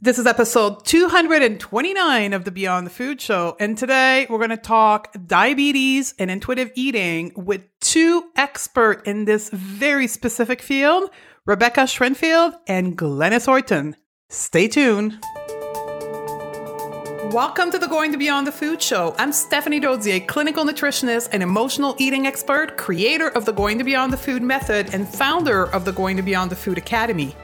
This is episode 229 of the Beyond the Food Show. And today we're going to talk diabetes and intuitive eating with two experts in this very specific field, Rebecca Scritchfield and Glenys Oyston. Stay tuned. Welcome to the Going to Beyond the Food Show. I'm Stephanie Dodier, clinical nutritionist and emotional eating expert, creator of the Going to Beyond the Food method, and founder of the Going to Beyond the Food Academy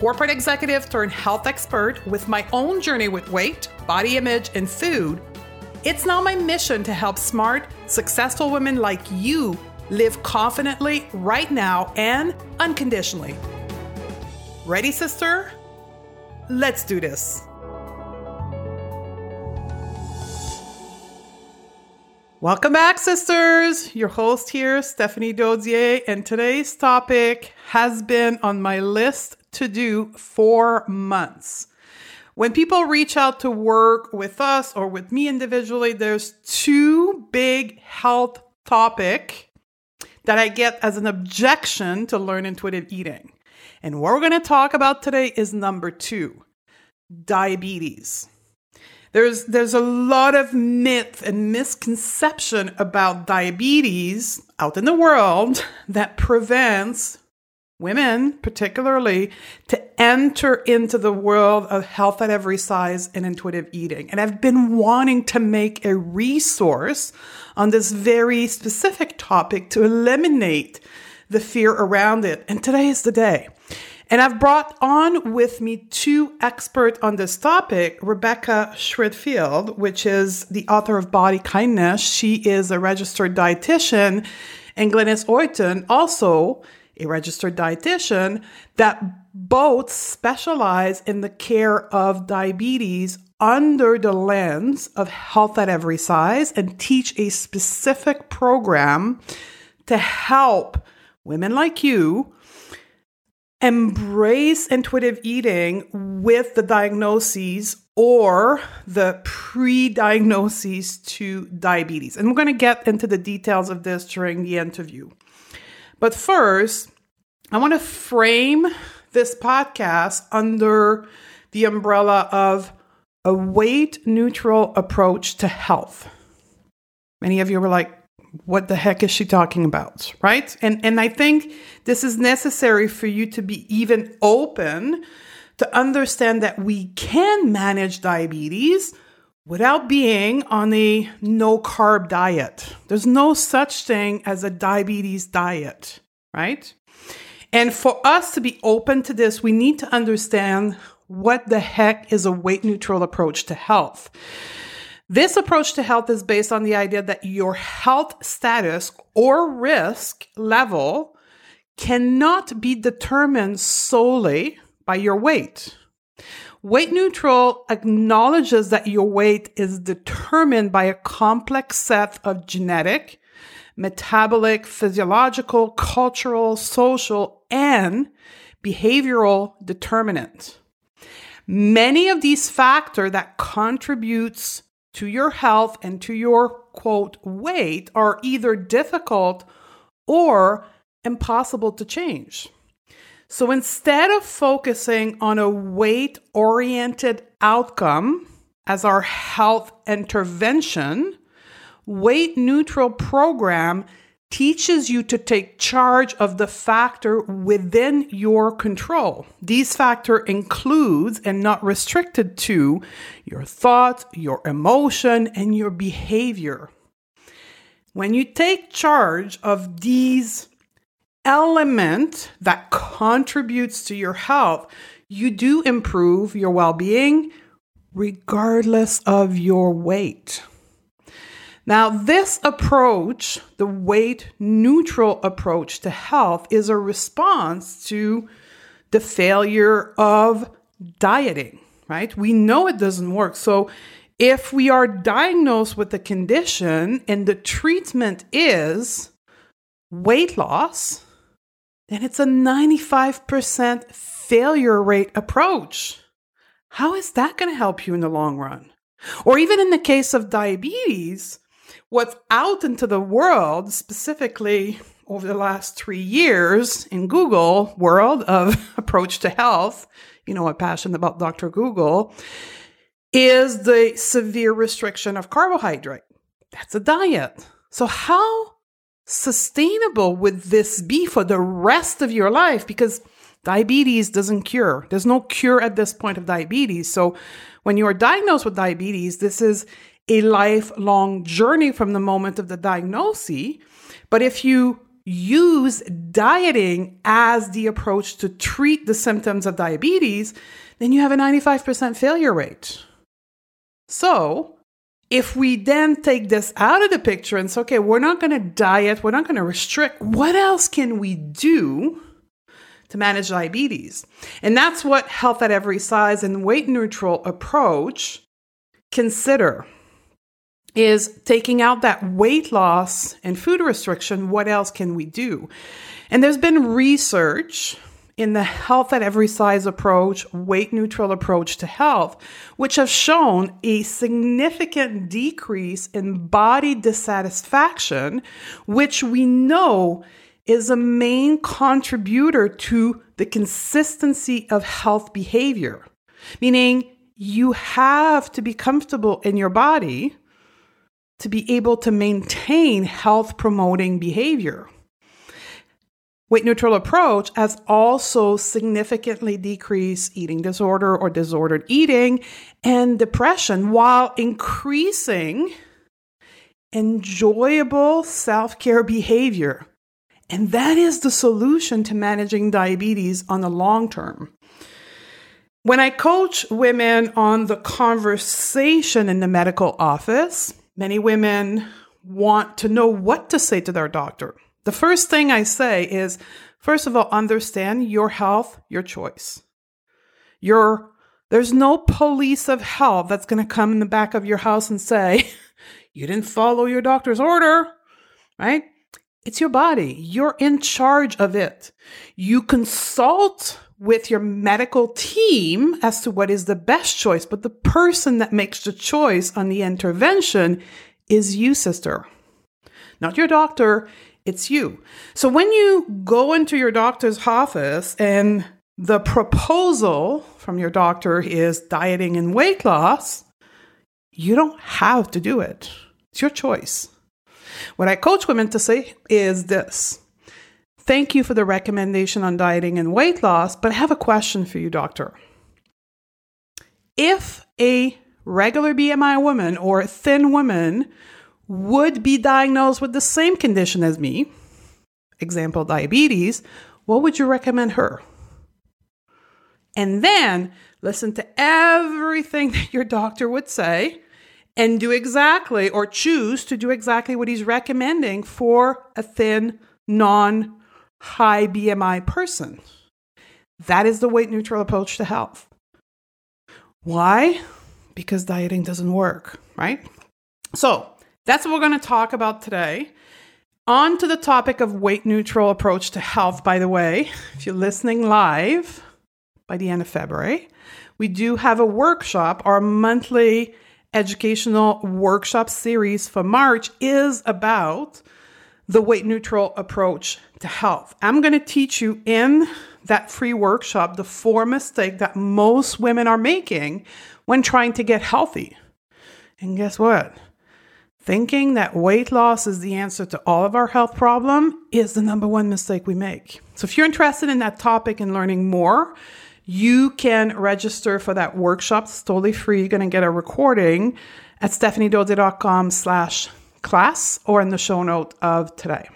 corporate executive turned health expert with my own journey with weight, body image, and food, it's now my mission to help smart, successful women like you live confidently right now and unconditionally. Ready, sister? Let's do this. Welcome back, sisters. Your host here, Stephanie Dodier, and today's topic has been on my list to do for months. When people reach out to work with us or with me individually, there's two big health topic that I get as an objection to learn intuitive eating. And what we're going to talk about today is number 2, diabetes. There's there's a lot of myth and misconception about diabetes out in the world that prevents women particularly to enter into the world of health at every size and intuitive eating. And i've been wanting to make a resource on this very specific topic to eliminate the fear around it. And today is the day. And I've brought on with me two experts on this topic, Rebecca Scritchfield, which is the author of Body Kindness. She is a registered dietitian, and Glenys Oyston, also a registered dietitian that both specialize in the care of diabetes under the lens of health at every size and teach a specific program to help women like you embrace intuitive eating with the diagnoses or the pre diagnoses to diabetes. And we're going to get into the details of this during the interview. But first, I want to frame this podcast under the umbrella of a weight neutral approach to health. Many of you were like, what the heck is she talking about? Right? And and I think this is necessary for you to be even open to understand that we can manage diabetes without being on a no carb diet. There's no such thing as a diabetes diet, right? And for us to be open to this, we need to understand what the heck is a weight neutral approach to health. This approach to health is based on the idea that your health status or risk level cannot be determined solely by your weight. Weight neutral acknowledges that your weight is determined by a complex set of genetic, metabolic, physiological, cultural, social, and behavioral determinants. Many of these factors that contributes to your health and to your quote weight are either difficult or impossible to change. So instead of focusing on a weight oriented outcome as our health intervention, weight neutral program teaches you to take charge of the factor within your control. These factor includes and not restricted to your thoughts, your emotion, and your behavior. When you take charge of these element that contributes to your health, you do improve your well-being regardless of your weight. Now, this approach, the weight neutral approach to health, is a response to the failure of dieting, right? We know it doesn't work. So, if we are diagnosed with a condition and the treatment is weight loss, then it's a 95% failure rate approach. How is that going to help you in the long run? Or even in the case of diabetes, what's out into the world, specifically over the last three years in Google world of approach to health, you know, a passion about Dr. Google, is the severe restriction of carbohydrate. That's a diet. So, how sustainable would this be for the rest of your life? Because diabetes doesn't cure. There's no cure at this point of diabetes. So, when you are diagnosed with diabetes, this is a lifelong journey from the moment of the diagnosis. But if you use dieting as the approach to treat the symptoms of diabetes, then you have a 95% failure rate. So, if we then take this out of the picture and say, okay, we're not going to diet, we're not going to restrict, what else can we do to manage diabetes? And that's what health at every size and weight neutral approach consider is taking out that weight loss and food restriction. What else can we do? And there's been research in the health at every size approach, weight neutral approach to health, which have shown a significant decrease in body dissatisfaction, which we know is a main contributor to the consistency of health behavior. Meaning, you have to be comfortable in your body to be able to maintain health promoting behavior. Weight neutral approach has also significantly decreased eating disorder or disordered eating and depression while increasing enjoyable self care behavior. And that is the solution to managing diabetes on the long term. When I coach women on the conversation in the medical office, Many women want to know what to say to their doctor. The first thing I say is first of all, understand your health, your choice. Your there's no police of health that's going to come in the back of your house and say, you didn't follow your doctor's order, right? It's your body. You're in charge of it. You consult with your medical team as to what is the best choice, but the person that makes the choice on the intervention is you, sister. Not your doctor, it's you. So when you go into your doctor's office and the proposal from your doctor is dieting and weight loss, you don't have to do it. It's your choice. What I coach women to say is this Thank you for the recommendation on dieting and weight loss, but I have a question for you, doctor. If a regular BMI woman or thin woman would be diagnosed with the same condition as me, example diabetes, what would you recommend her? And then listen to everything that your doctor would say and do exactly or choose to do exactly what he's recommending for a thin, non high BMI person. That is the weight neutral approach to health. Why? Because dieting doesn't work, right? So that's what we're going to talk about today. On to the topic of weight neutral approach to health, by the way, if you're listening live by the end of February, we do have a workshop, our monthly educational workshop series for March is about the weight neutral approach to health. I'm going to teach you in that free workshop the four mistakes that most women are making when trying to get healthy. And guess what? Thinking that weight loss is the answer to all of our health problem is the number one mistake we make. So if you're interested in that topic and learning more, you can register for that workshop. It's totally free. You're going to get a recording at stephaniedodier.com slash class or in the show note of today.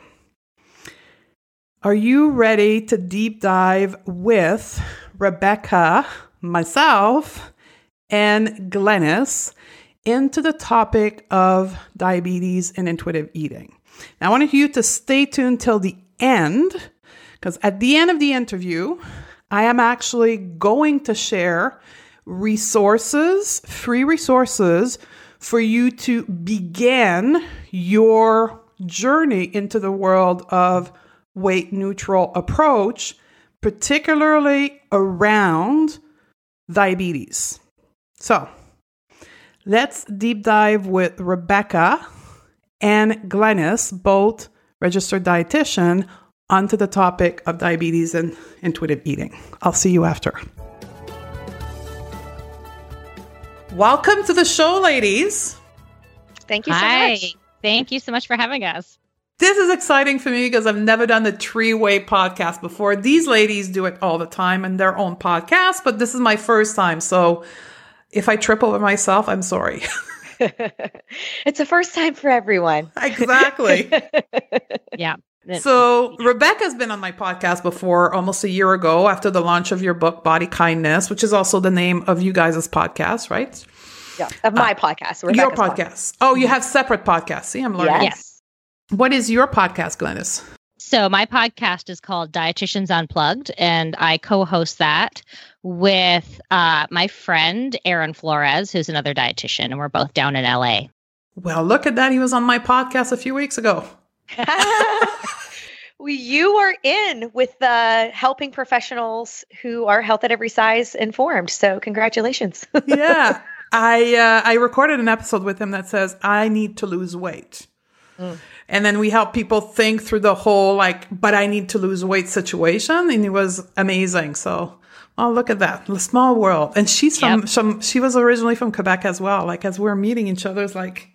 Are you ready to deep dive with Rebecca, myself, and Glenys into the topic of diabetes and intuitive eating? Now, I want you to stay tuned till the end because at the end of the interview, I am actually going to share resources, free resources for you to begin your journey into the world of weight neutral approach, particularly around diabetes. So, let's deep dive with Rebecca and Glenys, both registered dietitian, onto the topic of diabetes and intuitive eating. I'll see you after. Welcome to the show, ladies. Thank you so Hi. much. Thank you so much for having us. This is exciting for me because I've never done the three way podcast before. These ladies do it all the time in their own podcast, but this is my first time. So if I trip over myself, I'm sorry. it's a first time for everyone. exactly. Yeah. So Rebecca's been on my podcast before almost a year ago after the launch of your book, Body Kindness, which is also the name of you guys' podcast, right? Yeah, of my podcast. your Rebecca's podcast. Oh, you have separate podcasts. See, I'm learning. Yes. What is your podcast, Glenys? So my podcast is called Dietitians Unplugged, and I co-host that with uh, my friend Aaron Flores, who's another dietitian, and we're both down in LA. Well, look at that. He was on my podcast a few weeks ago. well, you are in with the helping professionals who are health at every size informed. So congratulations. yeah. I uh, I recorded an episode with him that says I need to lose weight. Mm. And then we help people think through the whole like, but I need to lose weight situation. And it was amazing. So, oh, look at that. The small world. And she's from, Yep. some, she was originally from Quebec as well. Like, as we're meeting each other, it's like,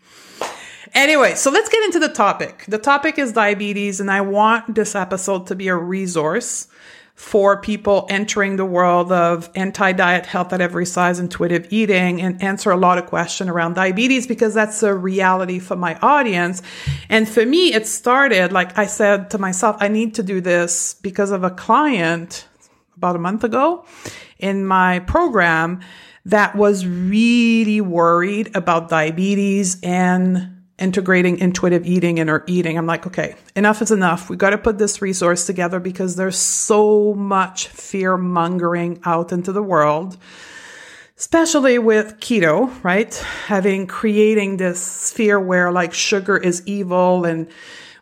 anyway, so let's get into the topic. The topic is diabetes. And I want this episode to be a resource for people entering the world of anti-diet health at every size intuitive eating and answer a lot of questions around diabetes because that's a reality for my audience and for me it started like i said to myself i need to do this because of a client about a month ago in my program that was really worried about diabetes and integrating intuitive eating in her eating. I'm like, okay, enough is enough. We got to put this resource together because there's so much fear mongering out into the world, especially with keto, right? Having creating this sphere where like sugar is evil and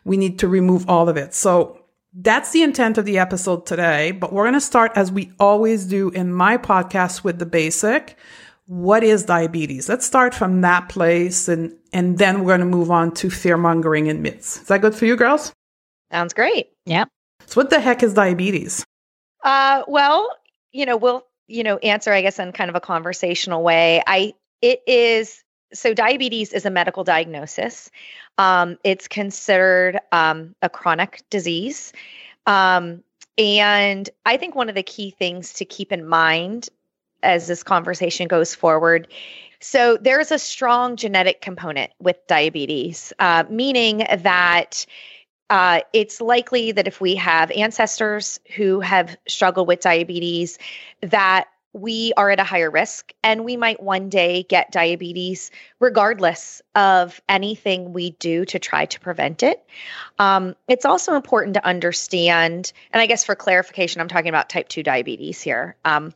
we need to remove all of it. So that's the intent of the episode today, but we're going to start as we always do in my podcast with the basic. What is diabetes? Let's start from that place and and then we're going to move on to fear mongering and myths. Is that good for you girls? Sounds great. Yeah. So what the heck is diabetes? Uh, well, you know, we'll, you know, answer, I guess, in kind of a conversational way. I, it is, so diabetes is a medical diagnosis. Um, it's considered um, a chronic disease. Um, and I think one of the key things to keep in mind as this conversation goes forward so there's a strong genetic component with diabetes, uh, meaning that uh, it's likely that if we have ancestors who have struggled with diabetes, that we are at a higher risk and we might one day get diabetes regardless of anything we do to try to prevent it. Um, it's also important to understand, and I guess for clarification, I'm talking about type 2 diabetes here. Um,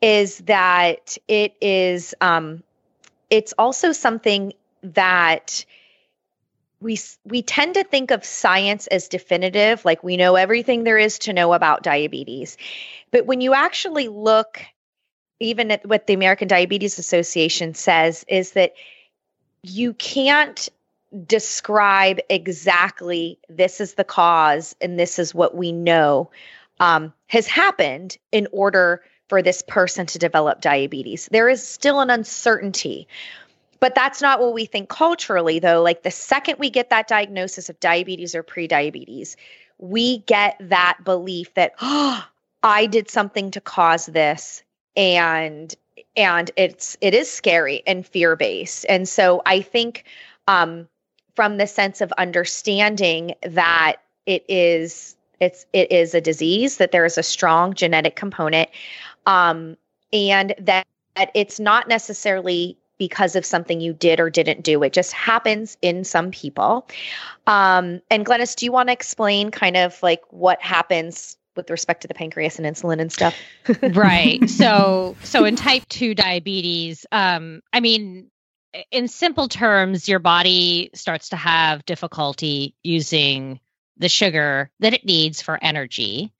is that it is um, it's also something that we we tend to think of science as definitive like we know everything there is to know about diabetes. But when you actually look even at what the American Diabetes Association says is that you can't describe exactly this is the cause and this is what we know um, has happened in order for this person to develop diabetes. There is still an uncertainty. But that's not what we think culturally, though. Like the second we get that diagnosis of diabetes or prediabetes, we get that belief that, oh, I did something to cause this. And and it's it is scary and fear based. And so I think um, from the sense of understanding that it is it's it is a disease that there is a strong genetic component um, and that, that it's not necessarily because of something you did or didn't do. It just happens in some people. Um, and Glenys, do you want to explain kind of like what happens with respect to the pancreas and insulin and stuff? right. So so in type 2 diabetes, um I mean in simple terms your body starts to have difficulty using the sugar that it needs for energy.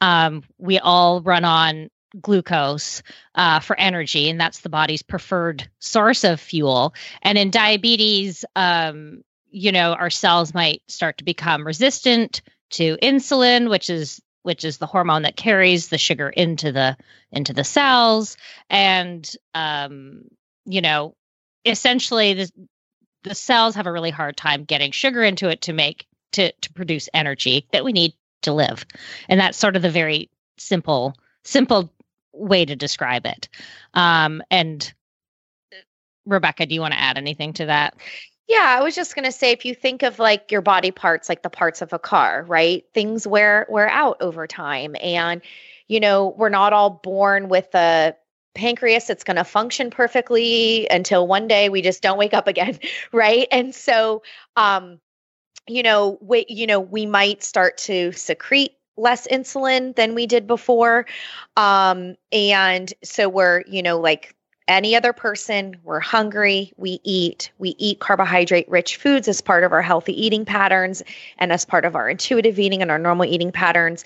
Um, we all run on glucose uh, for energy, and that's the body's preferred source of fuel. And in diabetes, um, you know, our cells might start to become resistant to insulin, which is which is the hormone that carries the sugar into the into the cells, and um, you know, essentially the the cells have a really hard time getting sugar into it to make to to produce energy that we need to live. And that's sort of the very simple simple way to describe it. Um, and Rebecca, do you want to add anything to that? Yeah, I was just going to say if you think of like your body parts like the parts of a car, right? Things wear wear out over time and you know, we're not all born with a pancreas that's going to function perfectly until one day we just don't wake up again, right? And so um you know, we you know, we might start to secrete less insulin than we did before. Um and so we're, you know, like any other person. We're hungry, we eat, we eat carbohydrate rich foods as part of our healthy eating patterns and as part of our intuitive eating and our normal eating patterns.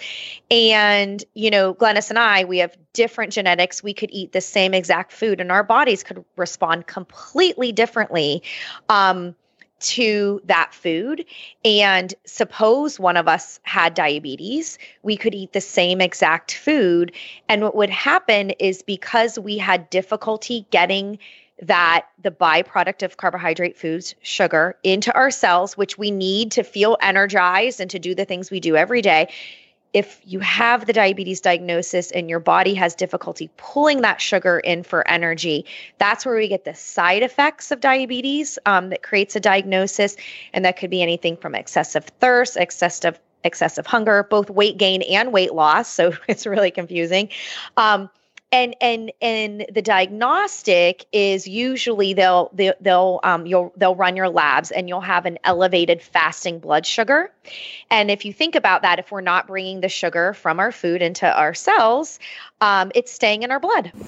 And, you know, Glenys and I, we have different genetics. We could eat the same exact food and our bodies could respond completely differently. Um, to that food. And suppose one of us had diabetes, we could eat the same exact food. And what would happen is because we had difficulty getting that the byproduct of carbohydrate foods, sugar, into our cells, which we need to feel energized and to do the things we do every day, if you have the diabetes diagnosis and your body has difficulty pulling that sugar in for energy, that's where we get the side effects of diabetes um, that creates a diagnosis. And that could be anything from excessive thirst, excessive excessive hunger, both weight gain and weight loss. So it's really confusing. Um, and and and the diagnostic is usually they'll they'll, they'll um you'll they'll run your labs and you'll have an elevated fasting blood sugar. And if you think about that if we're not bringing the sugar from our food into our cells um, it's staying in our blood.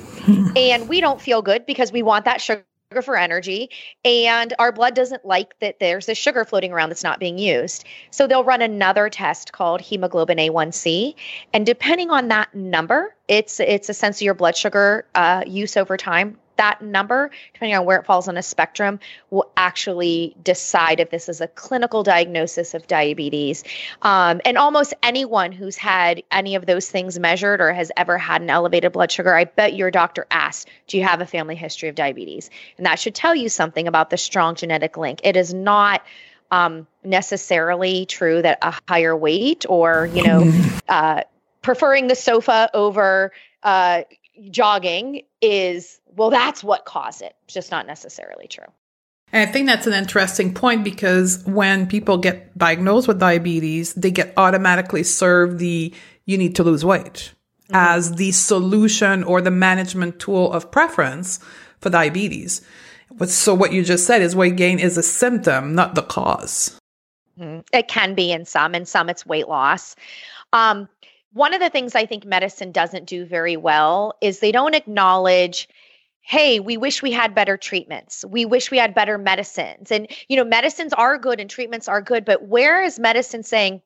And we don't feel good because we want that sugar for energy and our blood doesn't like that there's a sugar floating around that's not being used. So they'll run another test called hemoglobin a1c and depending on that number it's it's a sense of your blood sugar uh, use over time that number, depending on where it falls on a spectrum, will actually decide if this is a clinical diagnosis of diabetes. Um, and almost anyone who's had any of those things measured or has ever had an elevated blood sugar, I bet your doctor asked, Do you have a family history of diabetes? And that should tell you something about the strong genetic link. It is not. Um, necessarily true that a higher weight or you know uh, preferring the sofa over uh, jogging is well that's what caused it it's just not necessarily true and I think that's an interesting point because when people get diagnosed with diabetes, they get automatically served the you need to lose weight mm-hmm. as the solution or the management tool of preference for diabetes. So what you just said is weight gain is a symptom, not the because mm-hmm. It can be in some, in some it's weight loss. Um, one of the things I think medicine doesn't do very well is they don't acknowledge hey we wish we had better treatments. We wish we had better medicines. And you know medicines are good and treatments are good but where is medicine saying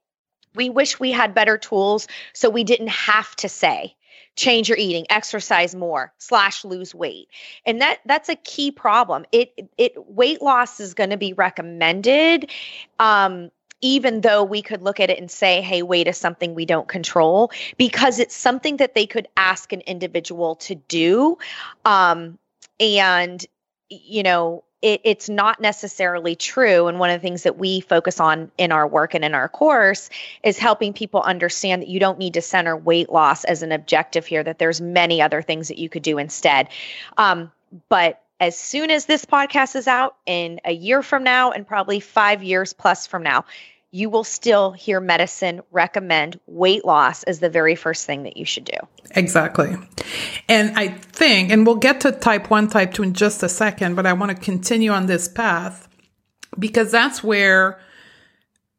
we wish we had better tools so we didn't have to say change your eating exercise more slash lose weight? And that that's a key problem. It it weight loss is going to be recommended um even though we could look at it and say, hey, weight is something we don't control, because it's something that they could ask an individual to do. Um, and, you know, it, it's not necessarily true. And one of the things that we focus on in our work and in our course is helping people understand that you don't need to center weight loss as an objective here, that there's many other things that you could do instead. Um, but as soon as this podcast is out in a year from now and probably five years plus from now, you will still hear medicine recommend weight loss as the very first thing that you should do. Exactly. And I think, and we'll get to type one, type two in just a second, but I want to continue on this path because that's where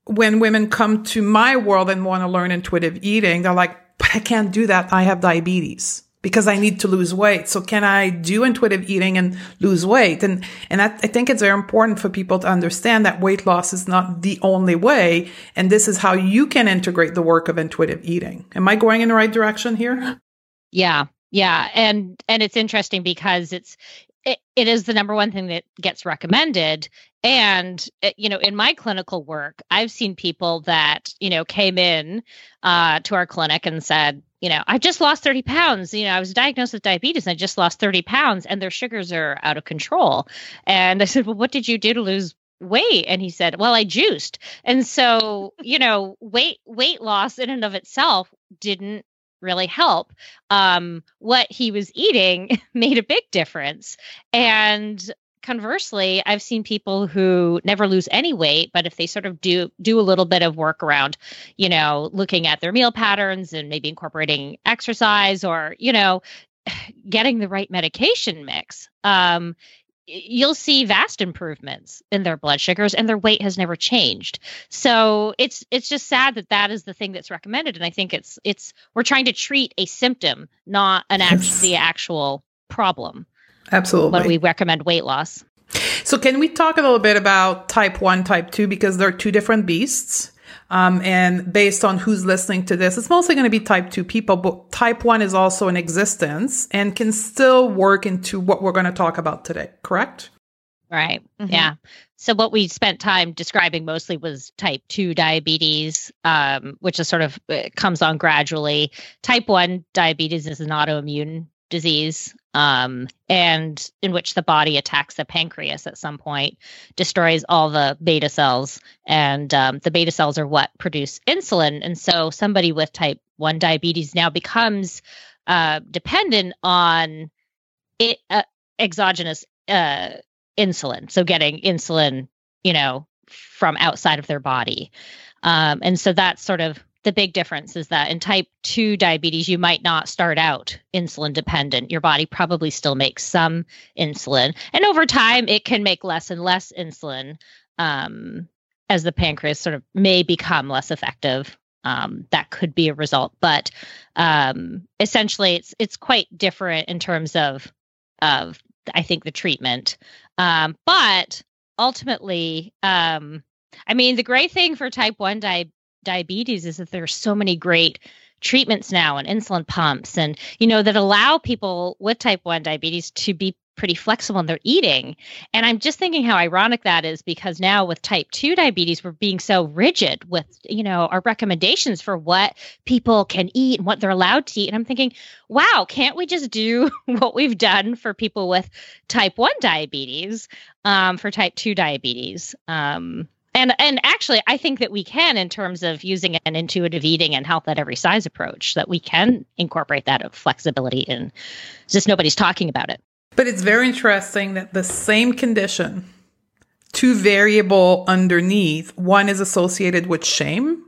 when women come to my world and want to learn intuitive eating, they're like, but I can't do that. I have diabetes because I need to lose weight. So can I do intuitive eating and lose weight? And, and I, I, think it's very important for people to understand that weight loss is not the only way. And this is how you can integrate the work of intuitive eating. Am I going in the right direction here? Yeah. Yeah. And, and it's interesting because it's, it, it is the number one thing that gets recommended and eh, you know in my clinical work i've seen people that you know came in uh, to our clinic and said you know, I just lost 30 pounds. You know, I was diagnosed with diabetes and I just lost 30 pounds and their sugars are out of control. And I said, Well, what did you do to lose weight? And he said, Well, I juiced. And so, you know, weight weight loss in and of itself didn't really help. Um, what he was eating made a big difference. And conversely, I've seen people who never lose any weight, but if they sort of do do a little bit of work around, you know, looking at their meal patterns and maybe incorporating exercise or, you know, getting the right medication mix, um, you'll see vast improvements in their blood sugars and their weight has never changed so it's it's just sad that that is the thing that's recommended and i think it's it's we're trying to treat a symptom not an yes. the actual problem Absolutely. When we recommend weight loss. So, can we talk a little bit about type 1, type 2, because they're two different beasts? Um, and based on who's listening to this, it's mostly going to be type 2 people, but type 1 is also in existence and can still work into what we're going to talk about today, correct? Right. Mm-hmm. Yeah. So what we spent time describing mostly was type 2 diabetes, um, which is sort of uh, comes on gradually. Type 1 diabetes is an autoimmune disease um, and in which the body attacks the pancreas at some point, destroys all the beta cells, and um, the beta cells are what produce insulin. And so somebody with type 1 diabetes now becomes uh, dependent on it, uh, exogenous uh, insulin. So getting insulin, you know, from outside of their body. Um, and so that's sort of the big difference is that in type 2 diabetes you might not start out insulin dependent. Your body probably still makes some insulin. And over time it can make less and less insulin um, as the pancreas sort of may become less effective. Um, that could be a result. But um, essentially it's it's quite different in terms of of i think the treatment. Um, but ultimately um, I mean, the great thing for type 1 di- diabetes is that there are so many great treatments now and insulin pumps and you know that allow people with type 1 diabetes to be pretty flexible in their eating. And i'm just thinking how ironic that is because now with type 2 diabetes we're being so rigid with you know our recommendations for what people can eat and what they're allowed to eat. And i'm thinking wow can't we just do what we've done for people with type 1 diabetes um, for type 2 diabetes? Um, and and actually i think that we can in terms of using an intuitive eating and health at every size approach that we can incorporate that of flexibility in just nobody's talking about it. But it's very interesting that the same condition two variable underneath one is associated with shame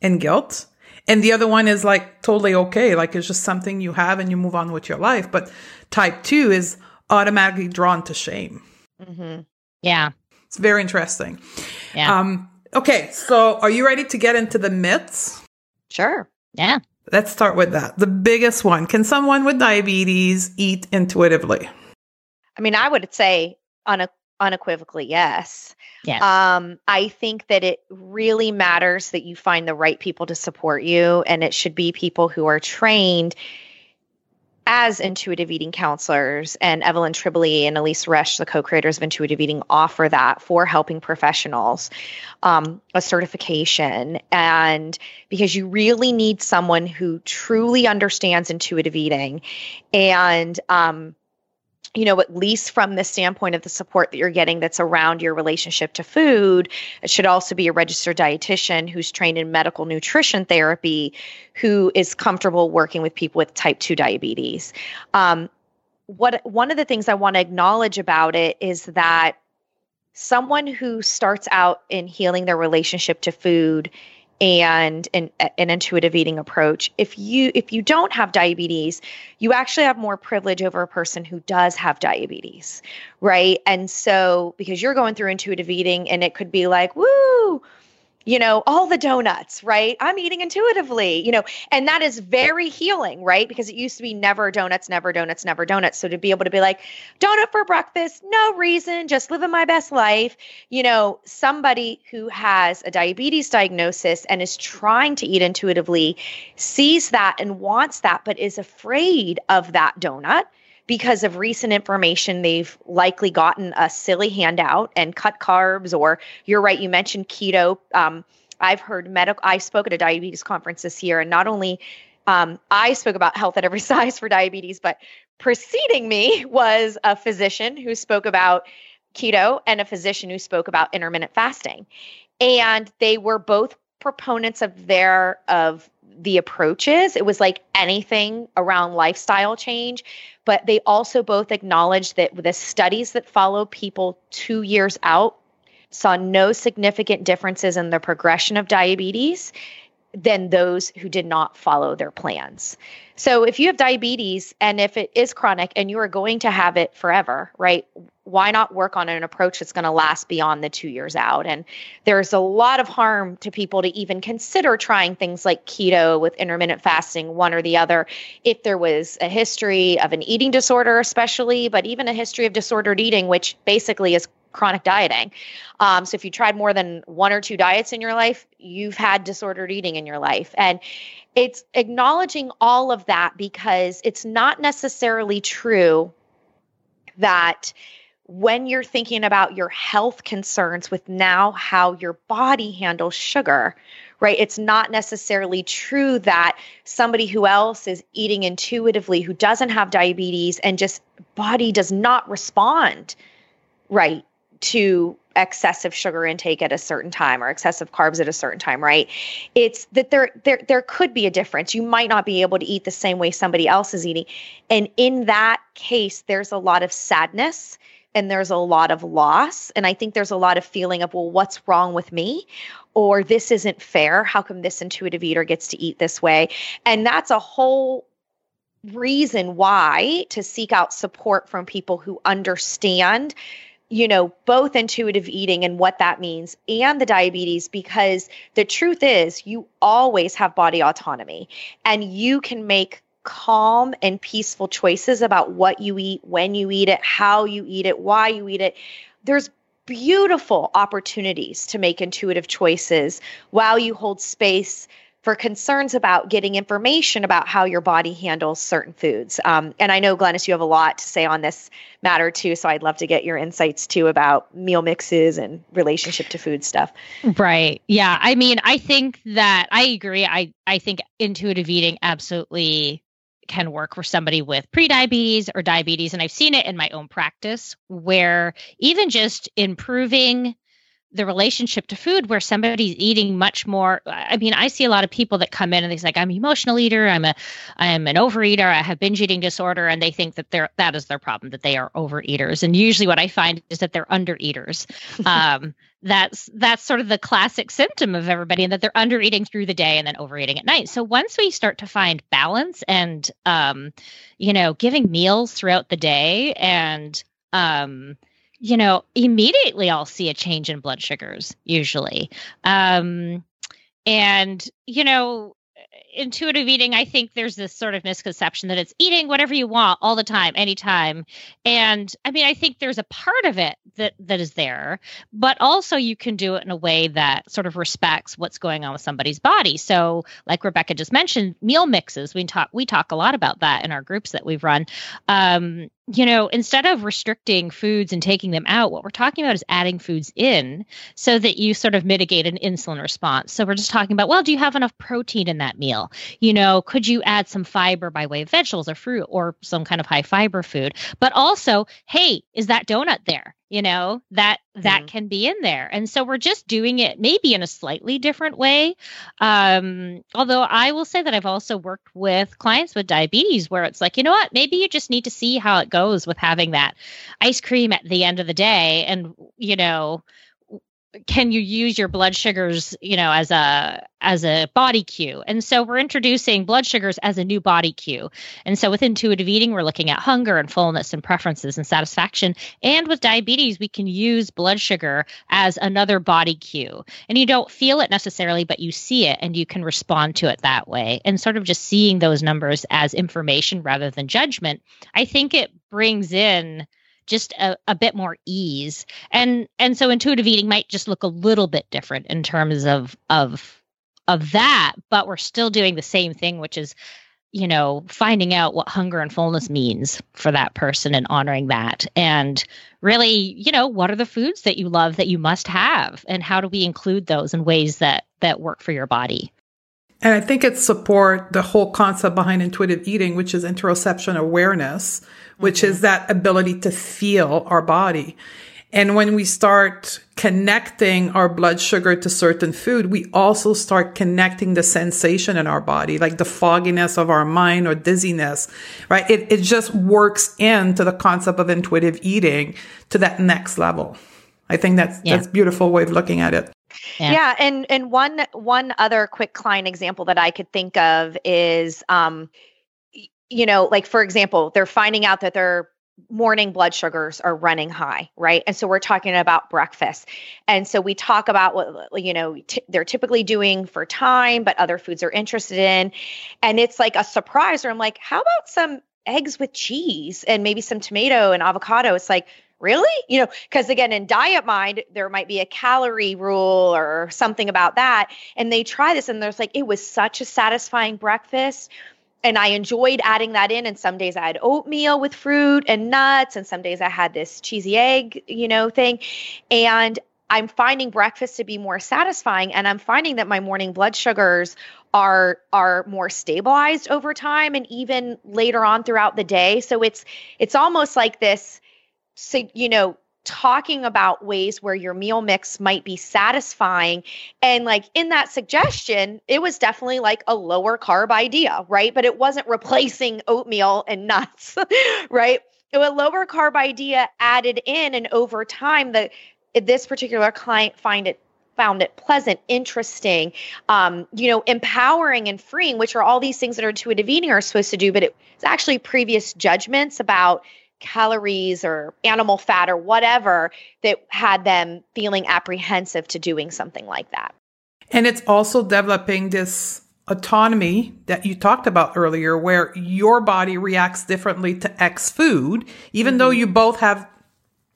and guilt and the other one is like totally okay like it's just something you have and you move on with your life. But type 2 is automatically drawn to shame. Mm-hmm. yeah it's very interesting. Yeah. Um, okay, so are you ready to get into the myths? Sure. Yeah. Let's start with that. The biggest one Can someone with diabetes eat intuitively? I mean, I would say une- unequivocally yes. Yeah. Um, I think that it really matters that you find the right people to support you, and it should be people who are trained as intuitive eating counselors, and Evelyn Tribole and Elise Resch, the co creators of intuitive eating, offer that for helping professionals, um, a certification. And because you really need someone who truly understands intuitive eating and, um, you know, at least from the standpoint of the support that you're getting that's around your relationship to food, it should also be a registered dietitian who's trained in medical nutrition therapy, who is comfortable working with people with type 2 diabetes. Um, what one of the things I want to acknowledge about it is that someone who starts out in healing their relationship to food and an, an intuitive eating approach. If you if you don't have diabetes you actually have more privilege over a person who does have diabetes right? And so because you're going through intuitive eating and it could be like woo you know, all the donuts, right? I'm eating intuitively, you know, and that is very healing, right? Because it used to be never donuts, never donuts, never donuts. So to be able to be like, donut for breakfast, no reason, just living my best life, you know, somebody who has a diabetes diagnosis and is trying to eat intuitively sees that and wants that, but is afraid of that donut because of recent information they've likely gotten a silly handout and cut carbs or you're right you mentioned keto um, i've heard medical i spoke at a diabetes conference this year and not only Um, I spoke about health at every size for diabetes, but preceding me was a physician who spoke about keto and a physician who spoke about intermittent fasting. And they were both proponents of their of the approaches. It was like anything around lifestyle change, but they also both acknowledged that the studies that follow people 2 years out saw no significant differences in the progression of diabetes than those who did not follow their plans. So if you have diabetes and if it is chronic and you are going to have it forever, right? Why not work on an approach that's going to last beyond the 2 years out? And there's a lot of harm to people to even consider trying things like keto with intermittent fasting, one or the other, if there was a history of an eating disorder especially, but even a history of disordered eating which basically is chronic dieting. Um, so if you tried more than one or two diets in your life, you've had disordered eating in your life. And it's acknowledging all of that because it's not necessarily true that when you're thinking about your health concerns with now how your body handles sugar, right? It's not necessarily true that somebody who else is eating intuitively who doesn't have diabetes and just body does not respond right to excessive sugar intake at a certain time or excessive carbs at a certain time right? It's that there there there could be a difference. You might not be able to eat the same way somebody else is eating. And in that case there's a lot of sadness and there's a lot of loss and i think there's a lot of feeling of well what's wrong with me? Or this isn't fair. How come this intuitive eater gets to eat this way? And that's a whole reason why to seek out support from people who understand you know, both intuitive eating and what that means and the diabetes because the truth is you always have body autonomy and you can make calm and peaceful choices about what you eat, when you eat it, how you eat it, why you eat it. There's beautiful opportunities to make intuitive choices while you hold space for concerns about getting information about how your body handles certain foods. Um, and I know, Glenys, you have a lot to say on this matter too. So I'd love to get your insights too about meal mixes and relationship to food stuff. Right. Yeah. I mean, I think that I agree. I, I think intuitive eating absolutely can work for somebody with prediabetes or diabetes. And I've seen it in my own practice where even just improving the relationship to food where somebody's eating much more. I mean i see a lot of people that come in and they're like i'm an emotional eater. I'm a i'm an overeater. I have binge eating disorder. And they think that they're that is their problem that they are overeaters. And usually what i find is that they're undereaters. Um, that's that's sort of the classic symptom of everybody and that they're undereating through the day and then overeating at night. So once we start to find balance and um, you know giving meals throughout the day and um, you know, immediately I'll see a change in blood sugars usually. Um, and, you know, intuitive eating, I think there's this sort of misconception that it's eating whatever you want all the time, anytime. And I mean, I think there's a part of it that that is there, but also you can do it in a way that sort of respects what's going on with somebody's body. So, like Rebecca just mentioned, meal mixes. We talk we talk a lot about that in our groups that we've run. Um, you know, instead of restricting foods and taking them out, what we're talking about is adding foods in so that you sort of mitigate an insulin response. So we're just talking about, well, do you have enough protein in that meal? You know, could you add some fiber by way of vegetables or fruit or some kind of high fiber food? But also, hey, is that donut there? You know that that mm-hmm. can be in there. And so we're just doing it maybe in a slightly different way. Um, although i will say that i've also worked with clients with diabetes where it's like you know what? Maybe you just need to see how it goes with having that ice cream at the end of the day and you know can you use your blood sugars you know as a as a body cue? And so we're introducing blood sugars as a new body cue. And so with intuitive eating we're looking at hunger and fullness and preferences and satisfaction. And with diabetes we can use blood sugar as another body cue. And you don't feel it necessarily but you see it and you can respond to it that way. And sort of just seeing those numbers as information rather than judgment i think it brings in just a, a bit more ease. And and so intuitive eating might just look a little bit different in terms of of of that but we're still doing the same thing which is you know finding out what hunger and fullness means for that person and honoring that. And really you know what are the foods that you love that you must have? And how do we include those in ways that that work for your body And I think it support the whole concept behind intuitive eating, which is interoception awareness, which mm-hmm. is that ability to feel our body. And when we start connecting our blood sugar to certain food, we also start connecting the sensation in our body, like the fogginess of our mind or dizziness, right? It, it just works into the concept of intuitive eating to that next level. I think that's, yeah. that's beautiful way of looking at it. Yeah. yeah. and and one one other quick client example that I could think of is um you know like for example they're finding out that they're morning blood sugars are running high, right? And so we're talking about breakfast. And so we talk about what, you know, t- they're typically doing for time, but other foods are interested in. And it's like a surprise or I'm like, how about some eggs with cheese and maybe some tomato and avocado? It's like, really? You know, because again, in diet mind, there might be a calorie rule or something about that. And they try this and there's like, it was such a satisfying breakfast and I enjoyed adding that in. And some days I had oatmeal with fruit and nuts, and some days I had this cheesy egg, you know, thing. And I'm finding breakfast to be more satisfying, and I'm finding that my morning blood sugars are are more stabilized over time and even later on throughout the day. So it's it's almost like this, so you know, talking about ways where your meal mix might be satisfying. And like in that suggestion, it was definitely like a lower carb idea, right? But it wasn't replacing oatmeal and nuts, right? Was a lower carb idea added in, and over time, the this particular client find it found it pleasant, interesting, um, you know, empowering and freeing, which are all these things that are intuitive eating are supposed to do. But it's actually previous judgments about calories or animal fat or whatever that had them feeling apprehensive to doing something like that. And it's also developing this autonomy that you talked about earlier, where your body reacts differently to X food. Even mm-hmm. though you both have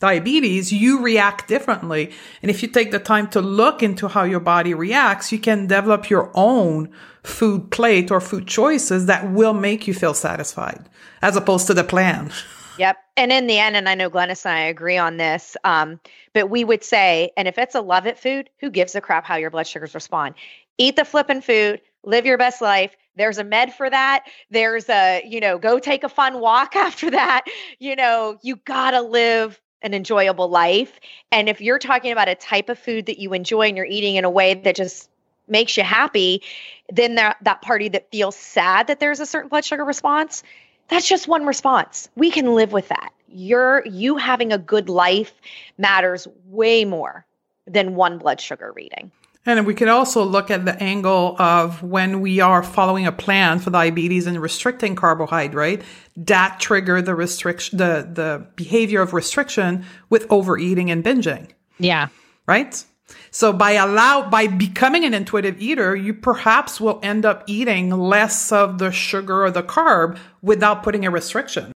diabetes, you react differently. And if you take the time to look into how your body reacts, you can develop your own food plate or food choices that will make you feel satisfied as opposed to the plan. Yep. And in the end, and I know Glenys and I agree on this, um, but we would say, and if it's a love it food, who gives a crap how your blood sugars respond? Eat the flippin' food, live your best life. There's a med for that. There's a, you know, go take a fun walk after that. You know, you gotta live an enjoyable life. And if you're talking about a type of food that you enjoy and you're eating in a way that just makes you happy, then that, that party that feels sad that there's a certain blood sugar response, that's just one response. We can live with that. You're you having a good life matters way more than one blood sugar reading. And we could also look at the angle of when we are following a plan for diabetes and restricting carbohydrate, that trigger the restriction, the, the behavior of restriction with overeating and binging. Yeah. Right? So by allow by becoming an intuitive eater, you perhaps will end up eating less of the sugar or the carb without putting a restriction.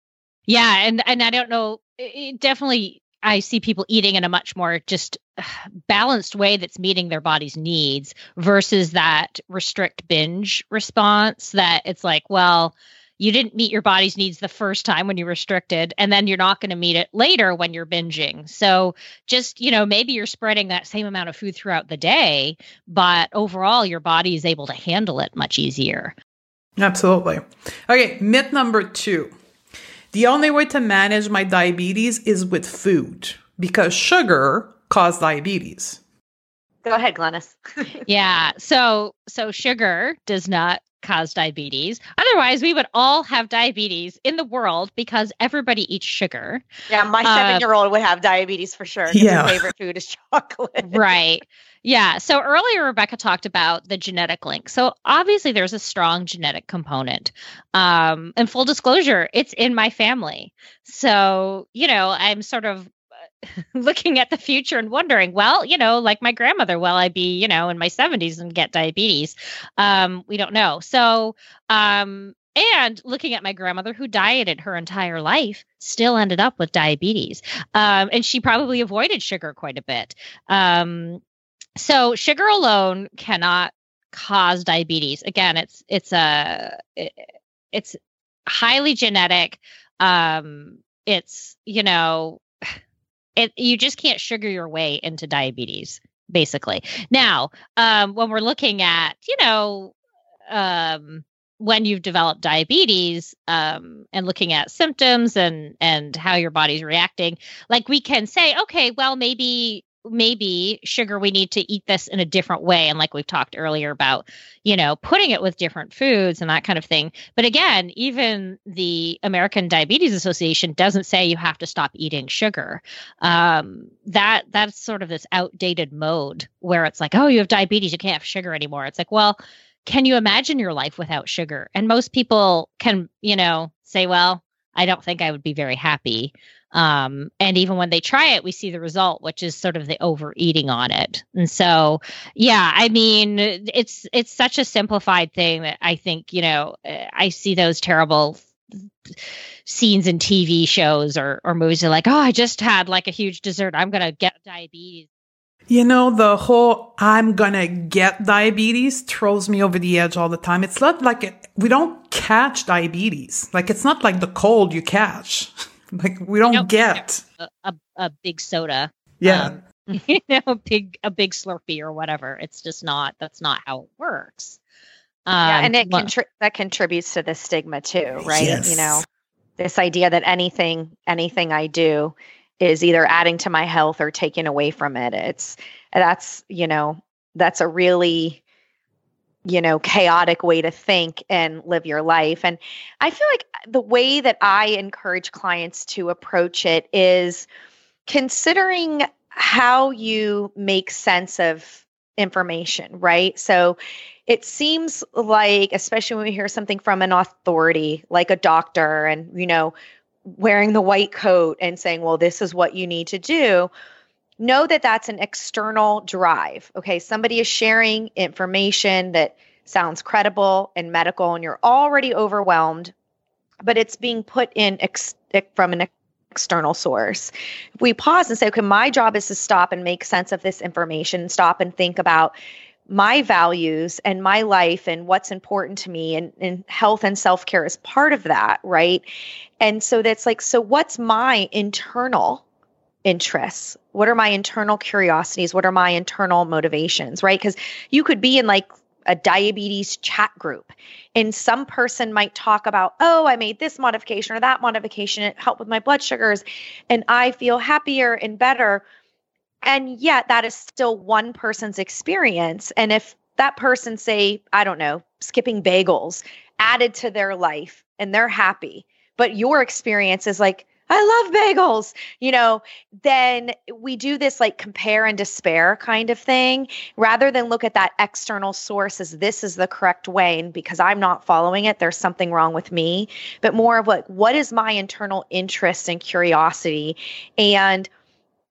Yeah, and and I don't know, it definitely I see people eating in a much more just uh, balanced way that's meeting their body's needs versus that restrict binge response that it's like, well, you didn't meet your body's needs the first time when you restricted and then you're not going to meet it later when you're binging. So just you know maybe you're spreading that same amount of food throughout the day but overall your body is able to handle it much easier. Absolutely. Okay myth number two. The only way to manage my diabetes is with food because sugar causes diabetes. Go ahead Glenys. Yeah so so sugar does not cause diabetes. Otherwise, we would all have diabetes in the world because everybody eats sugar. Yeah, my uh, seven year old would have diabetes for sure. Yeah. His favorite food is chocolate. right. Yeah. So earlier, Rebecca talked about the genetic link. So obviously, there's a strong genetic component. Um, and full disclosure, it's in my family. So, you know, I'm sort of looking at the future and wondering, well, you know, like my grandmother, will I be, you know, in my 70s and get diabetes? Um, we don't know. So, um, and looking at my grandmother who dieted her entire life still ended up with diabetes um, and she probably avoided sugar quite a bit um, so sugar alone cannot cause diabetes again it's it's a it, it's highly genetic um it's you know it, you just can't sugar your way into diabetes basically. Now um, when we're looking at you know um, when you've developed diabetes um, and looking at symptoms and and how your body's reacting like we can say okay well maybe maybe sugar we need to eat this in a different way. And like we've talked earlier about you know putting it with different foods and that kind of thing. But again even the american diabetes association doesn't say you have to stop eating sugar. Um, that that's sort of this outdated mode where it's like oh you have diabetes you can't have sugar anymore. It's like well can you imagine your life without sugar? And most people can you know say well i don't think i would be very happy um, and even when they try it, we see the result, which is sort of the overeating on it. And so, yeah, I mean, it's it's such a simplified thing that I think you know I see those terrible scenes in TV shows or or movies are like, oh, I just had like a huge dessert, I'm gonna get diabetes. You know, the whole I'm gonna get diabetes throws me over the edge all the time. It's not like it, we don't catch diabetes. Like, it's not like the cold you catch. Like we don't, don't get a, a, a, big soda. Yeah. Um, you know, a big a big Slurpee or whatever. It's just not. That's not how it works. Um, yeah, and it contri- that contributes to the stigma too, right? Yes. You know, this idea that anything anything I do is either adding to my health or taking away from it. It's that's you know that's a really you know, chaotic way to think and live your life. And I feel like the way that I encourage clients to approach it is considering how you make sense of information, right? So it seems like, especially when we hear something from an authority like a doctor and, you know, wearing the white coat and saying, well, this is what you need to do know that that's an external drive. Okay, somebody is sharing information that sounds credible and medical, and you're already overwhelmed, but it's being put in ex- from an external source. We pause and say, okay, my job is to stop and make sense of this information, stop and think about my values and my life and what's important to me and, and health and self-care is part of that right and so that's like so what's my internal interests? What are my internal curiosities? What are my internal motivations, right? Because you could be in like a diabetes chat group and some person might talk about, oh, I made this modification or that modification. It helped with my blood sugars and I feel happier and better. And yet that is still one person's experience. And if that person, say, I don't know, skipping bagels added to their life and they're happy, but your experience is like, I love bagels, you know, then we do this like compare and despair kind of thing rather than look at that external source as this is the correct way. And because I'm not following it, there's something wrong with me, but more of like, what is my internal interest and curiosity? And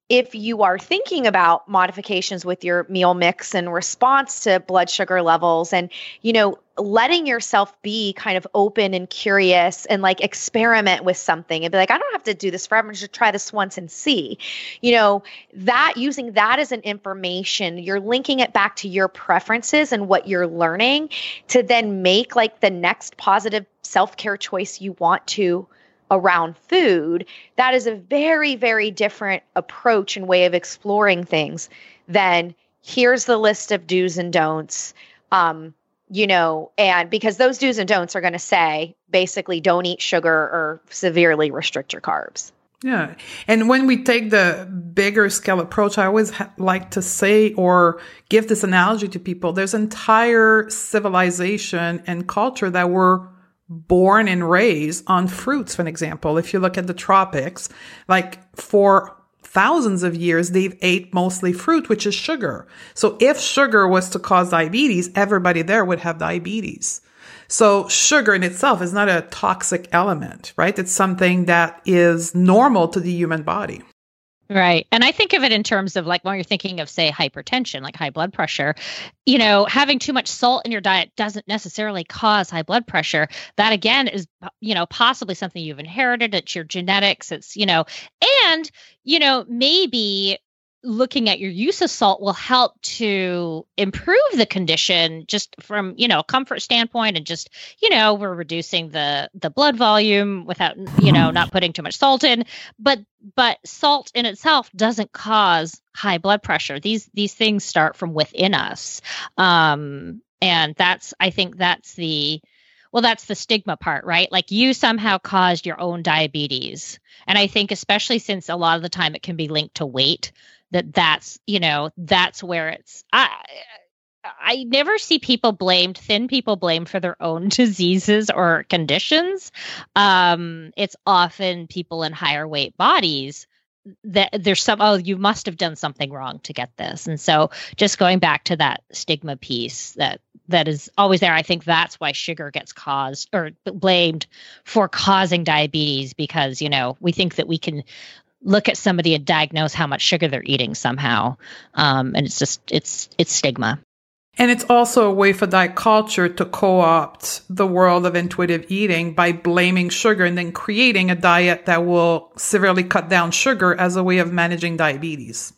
if you are thinking about modifications with your meal mix in response to blood sugar levels and you know letting yourself be kind of open and curious and like experiment with something and be like i don't have to do this forever. I just try this once and see. You know that using that as an information you're linking it back to your preferences and what you're learning to then make like the next positive self-care choice you want to around food, that is a very, very different approach and way of exploring things than here's the list of do's and don'ts. Um, you know, and because those do's and don'ts are going to say basically don't eat sugar or severely restrict your carbs. Yeah. And when we take the bigger scale approach, I always ha- like to say or give this analogy to people. There's entire civilization and culture that were born and raised on fruits, for an example. If you look at the tropics, like for thousands of years, they've ate mostly fruit, which is sugar. So if sugar was to cause diabetes, everybody there would have diabetes. So sugar in itself is not a toxic element, right? It's something that is normal to the human body. Right. And I think of it in terms of like when you're thinking of, say, hypertension, like high blood pressure, you know, having too much salt in your diet doesn't necessarily cause high blood pressure. That again is, you know, possibly something you've inherited. It's your genetics. It's, you know, and, you know, maybe looking at your use of salt will help to improve the condition just from you know a comfort standpoint and just you know we're reducing the the blood volume without you know not putting too much salt in. But but salt in itself doesn't cause high blood pressure. These these things start from within us. Um and that's i think that's the well that's the stigma part right? Like you somehow caused your own diabetes. And i think especially since a lot of the time it can be linked to weight that that's you know that's where it's i I never see people blamed, thin people blamed for their own diseases or conditions. Um, it's often people in higher weight bodies that there's some oh you must have done something wrong to get this and so just going back to that stigma piece that that is always there i think that's why sugar gets caused or blamed for causing diabetes because you know we think that we can look at somebody and diagnose how much sugar they're eating somehow um, and it's just it's it's stigma and it's also a way for diet culture to co opt the world of intuitive eating by blaming sugar and then creating a diet that will severely cut down sugar as a way of managing diabetes.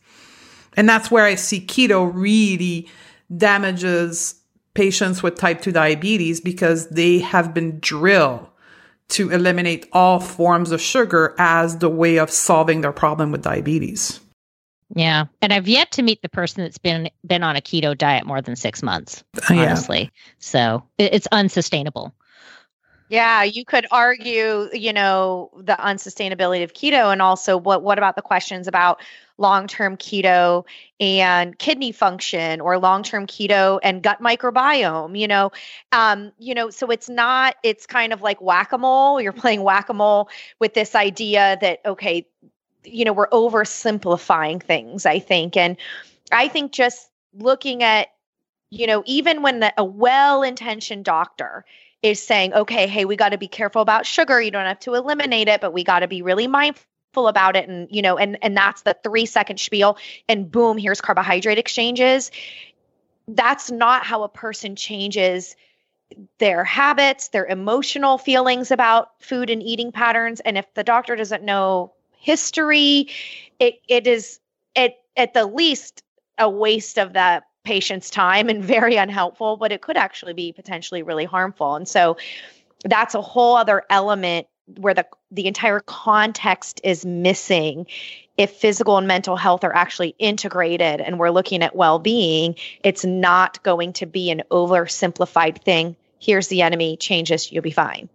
And that's where I see keto really damages patients with type 2 diabetes because they have been drilled to eliminate all forms of sugar as the way of solving their problem with diabetes. Yeah, and I've yet to meet the person that's been been on a keto diet more than six months. Uh, honestly, yeah. so it's unsustainable. Yeah, you could argue, you know, the unsustainability of keto, and also what what about the questions about long term keto and kidney function, or long term keto and gut microbiome? You know, um, you know, so it's not. It's kind of like whack a mole. You're playing whack a mole with this idea that okay, you know, we're oversimplifying things, I think. And I think just looking at, you know, even when the, a well intentioned doctor is saying, okay, hey, we got to be careful about sugar. You don't have to eliminate it, but we got to be really mindful about it and you know and and that's the 3 second spiel and boom here's carbohydrate exchanges that's not how a person changes their habits their emotional feelings about food and eating patterns and if the doctor doesn't know history. It it is at at the least a waste of that patient's time and very unhelpful, but it could actually be potentially really harmful. And so that's a whole other element where the the entire context is missing if physical and mental health are actually integrated and we're looking at well-being it's not going to be an oversimplified thing here's the enemy change this you'll be fine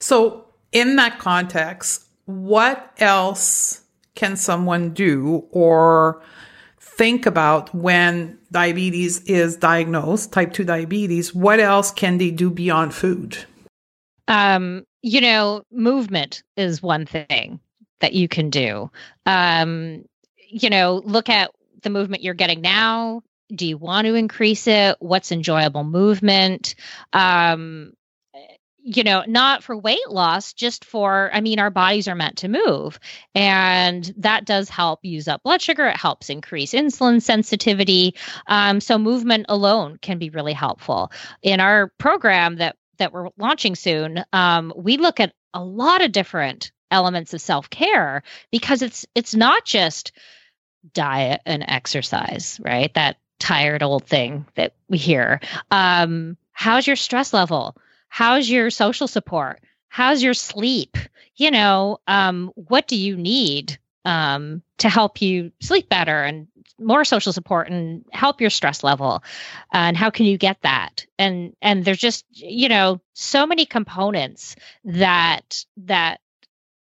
so in that context what else can someone do or think about when diabetes is diagnosed, type 2 diabetes? What else can they do beyond food? Um, you know, movement is one thing that you can do. Um, you know, look at the movement you're getting now. Do you want to increase it? What's enjoyable movement? Um, you know, not for weight loss, just for, I mean, our bodies are meant to move. And that does help use up blood sugar. It helps increase insulin sensitivity. Um, so movement alone can be really helpful. In our program that that we're launching soon, um, we look at a lot of different elements of self-care because it's it's not just diet and exercise, right? That tired old thing that we hear. Um, how's your stress level? How's your social support? How's your sleep? You know um, what do you need um, to help you sleep better and more social support and help your stress level? And how can you get that? And and there's just you know so many components that that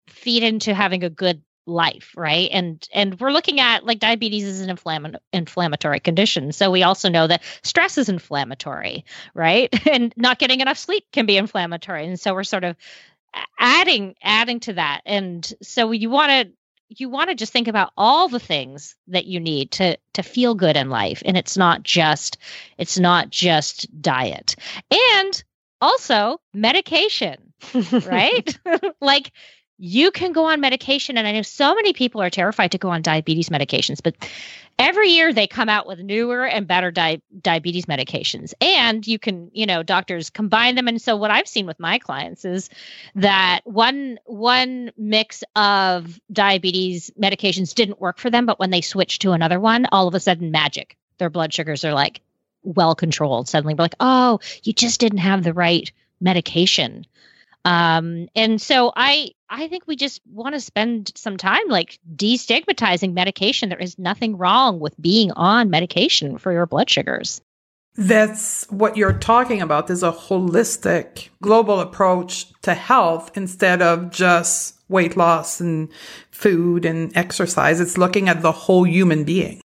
feed into having a good life right? And and we're looking at like diabetes is an inflamm- inflammatory condition. So we also know that stress is inflammatory right? And not getting enough sleep can be inflammatory. And so we're sort of adding adding to that. And so you want to you want to just think about all the things that you need to to feel good in life. And it's not just it's not just diet. And also medication right? Like you can go on medication and i know so many people are terrified to go on diabetes medications but every year they come out with newer and better di- diabetes medications. And you can you know doctors combine them. And so what i've seen with my clients is that one one mix of diabetes medications didn't work for them but when they switched to another one all of a sudden magic. Their blood sugars are like well controlled. Suddenly we're like oh you just didn't have the right medication um, and so I I think we just want to spend some time like destigmatizing medication. There is nothing wrong with being on medication for your blood sugars. that's what you're talking about is a holistic global approach to health instead of just weight loss and food and exercise. It's looking at the whole human being.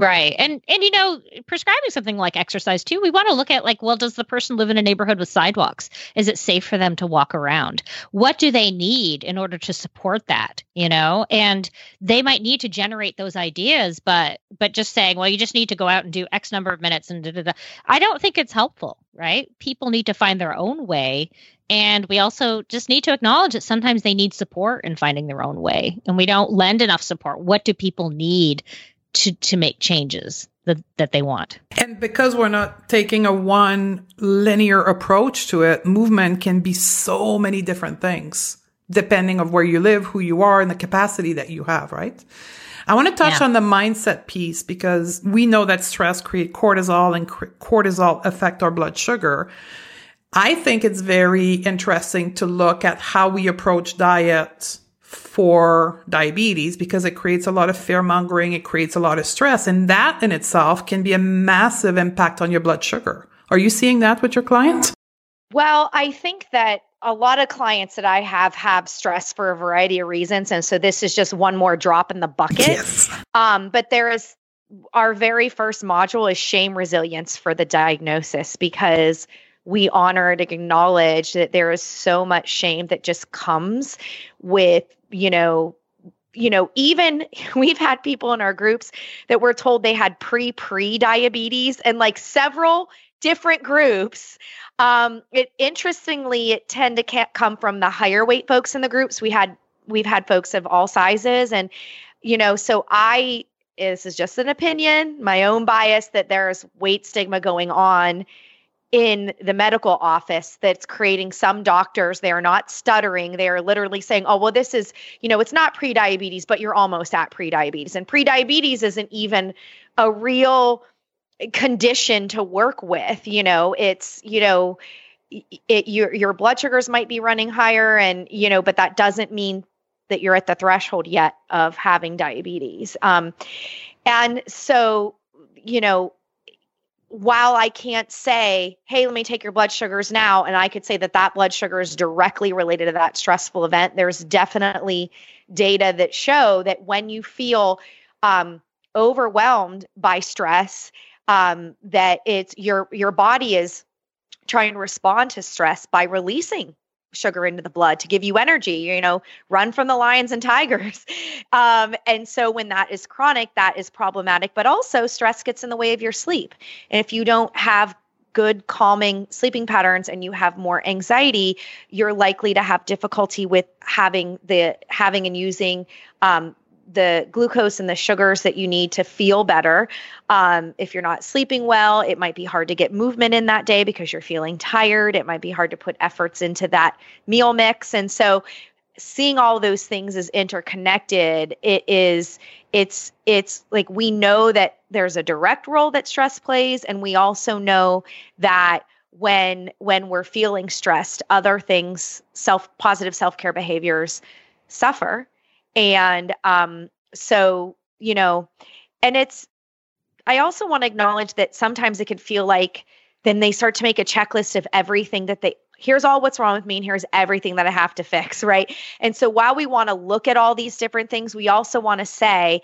Right. And and you know, prescribing something like exercise too, we want to look at like, well, does the person live in a neighborhood with sidewalks? Is it safe for them to walk around? What do they need in order to support that, you know? And they might need to generate those ideas, but but just saying, well, you just need to go out and do X number of minutes and da, da, da, I don't think it's helpful, right? People need to find their own way and we also just need to acknowledge that sometimes they need support in finding their own way. And we don't lend enough support. What do people need to to make changes that that they want. And because we're not taking a one linear approach to it, movement can be so many different things depending of where you live, who you are, and the capacity that you have, right? I want to touch yeah. on the mindset piece because we know that stress create cortisol and cortisol affect our blood sugar. I think it's very interesting to look at how we approach diet for diabetes because it creates a lot of fear mongering. It creates a lot of stress. And that in itself can be a massive impact on your blood sugar. Are you seeing that with your clients? Well, I think that a lot of clients that I have have stress for a variety of reasons. And so this is just one more drop in the bucket. Yes. Um, but there is our very first module is shame resilience for the diagnosis because we honor and acknowledge that there is so much shame that just comes with you know you know, even we've had people in our groups that were told they had pre pre diabetes and like several different groups. Um, it interestingly, it tend to ca- come from the higher weight folks in the groups. We had we've had folks of all sizes, and you know, so I this is just an opinion, my own bias that there's weight stigma going on in the medical office that's creating some doctors. They are not stuttering. They are literally saying oh well this is you know it's not pre-diabetes but you're almost at pre-diabetes. And pre-diabetes isn't even a real condition to work with you know? It's you know it, your your blood sugars might be running higher and you know but that doesn't mean that you're at the threshold yet of having diabetes. Um and so you know while I can't say, hey, let me take your blood sugars now, and I could say that that blood sugar is directly related to that stressful event, there's definitely data that show that when you feel um, overwhelmed by stress, um, that it's your your body is trying to respond to stress by releasing sugar into the blood to give you energy you know run from the lions and tigers. Um, and so when that is chronic that is problematic but also stress gets in the way of your sleep. And if you don't have good calming sleeping patterns and you have more anxiety you're likely to have difficulty with having the having and using um, the glucose and the sugars that you need to feel better. Um, if you're not sleeping well, it might be hard to get movement in that day because you're feeling tired. It might be hard to put efforts into that meal mix. And so, seeing all those things as interconnected, it is it's it's like we know that there's a direct role that stress plays, and we also know that when when we're feeling stressed, other things, self positive self care behaviors suffer and um, so, you know, and it's, I also want to acknowledge that sometimes it can feel like then they start to make a checklist of everything that they, here's all what's wrong with me and here's everything that I have to fix, right? And so while we want to look at all these different things, we also want to say,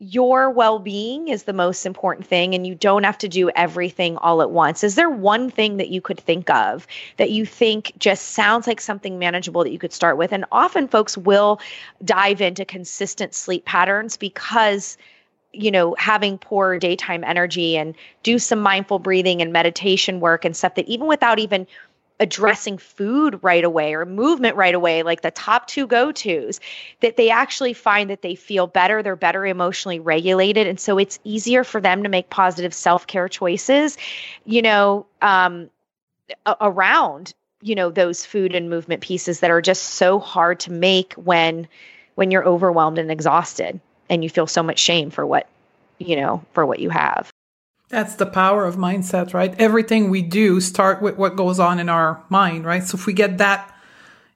your well being is the most important thing, and you don't have to do everything all at once. Is there one thing that you could think of that you think just sounds like something manageable that you could start with? And often folks will dive into consistent sleep patterns because you know having poor daytime energy and do some mindful breathing and meditation work and stuff that even without even addressing food right away or movement right away, like the top two go tos, that they actually find that they feel better, they're better emotionally regulated. And so it's easier for them to make positive self care choices, you know, um, a- around you know those food and movement pieces that are just so hard to make when when you're overwhelmed and exhausted and you feel so much shame for what you know for what you have that's the power of mindset, right? Everything we do start with what goes on in our mind, right? So if we get that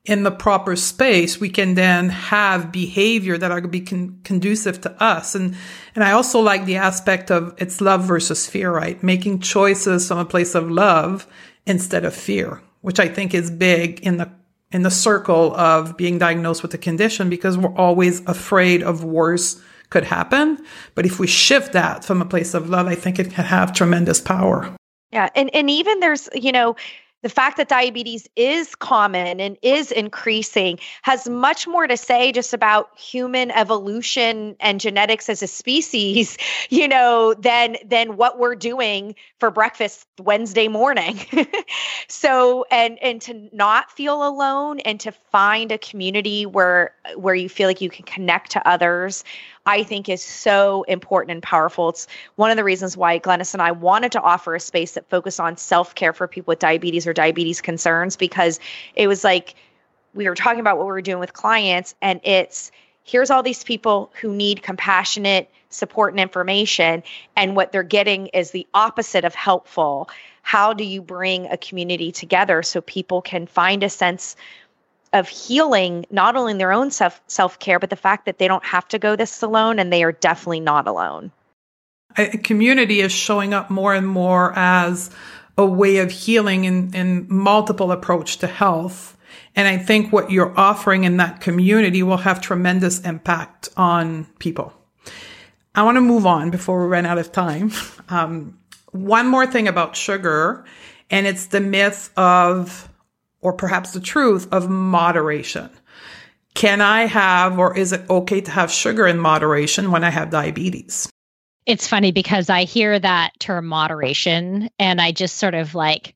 in the proper space, we can then have behavior that are going to be con- conducive to us. And, and I also like the aspect of it's love versus fear, right? Making choices from a place of love instead of fear, which I think is big in the in the circle of being diagnosed with a condition because we're always afraid of worse could happen. But if we shift that from a place of love, I think it can have tremendous power. Yeah. And and even there's, you know, the fact that diabetes is common and is increasing has much more to say just about human evolution and genetics as a species you know than than what we're doing for breakfast wednesday morning so and and to not feel alone and to find a community where where you feel like you can connect to others I think is so important and powerful. It's one of the reasons why Glenys and I wanted to offer a space that focused on self care for people with diabetes or diabetes concerns because it was like we were talking about what we were doing with clients, and it's here's all these people who need compassionate support and information, and what they're getting is the opposite of helpful. How do you bring a community together so people can find a sense of healing not only in their own self self care, but the fact that they don't have to go this alone and they are definitely not alone. A community is showing up more and more as a way of healing and, and multiple approach to health. And I think what you're offering in that community will have tremendous impact on people. I want to move on before we run out of time. Um, one more thing about sugar, and it's the myth of or perhaps the truth of moderation. Can I have, or is it okay to have sugar in moderation when I have diabetes? It's funny because I hear that term moderation and I just sort of like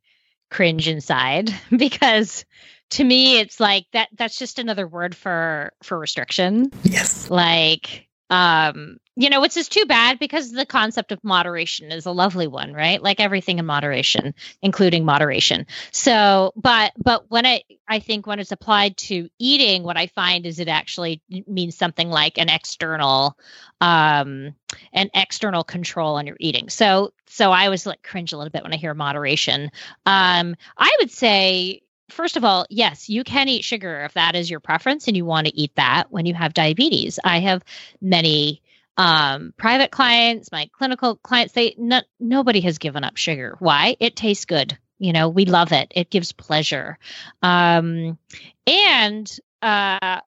cringe inside because to me it's like that that's just another word for for restriction. Yes. Like um you know, which is too bad because the concept of moderation is a lovely one, right? Like everything in moderation, including moderation. So, but but when I I think when it's applied to eating, what I find is it actually means something like an external um an external control on your eating. So so I always like cringe a little bit when I hear moderation. Um I would say first of all, yes, you can eat sugar if that is your preference and you want to eat that when you have diabetes. I have many um, private clients, my clinical clients, they no, nobody has given up sugar. Why? It tastes good. You know, we love it. It gives pleasure. Um, and uh,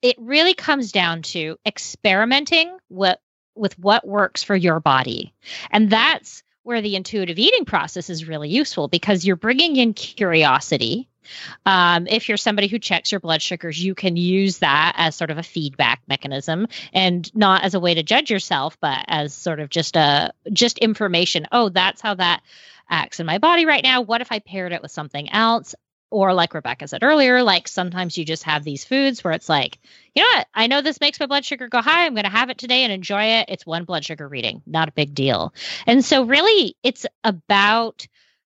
it really comes down to experimenting with, with what works for your body. And that's where the intuitive eating process is really useful because you're bringing in curiosity um, if you're somebody who checks your blood sugars, you can use that as sort of a feedback mechanism and not as a way to judge yourself, but as sort of just a just information. Oh, that's how that acts in my body right now. What if I paired it with something else? Or like Rebecca said earlier, like sometimes you just have these foods where it's like, you know what? I know this makes my blood sugar go high. I'm going to have it today and enjoy it. It's one blood sugar reading, not a big deal. And so, really, it's about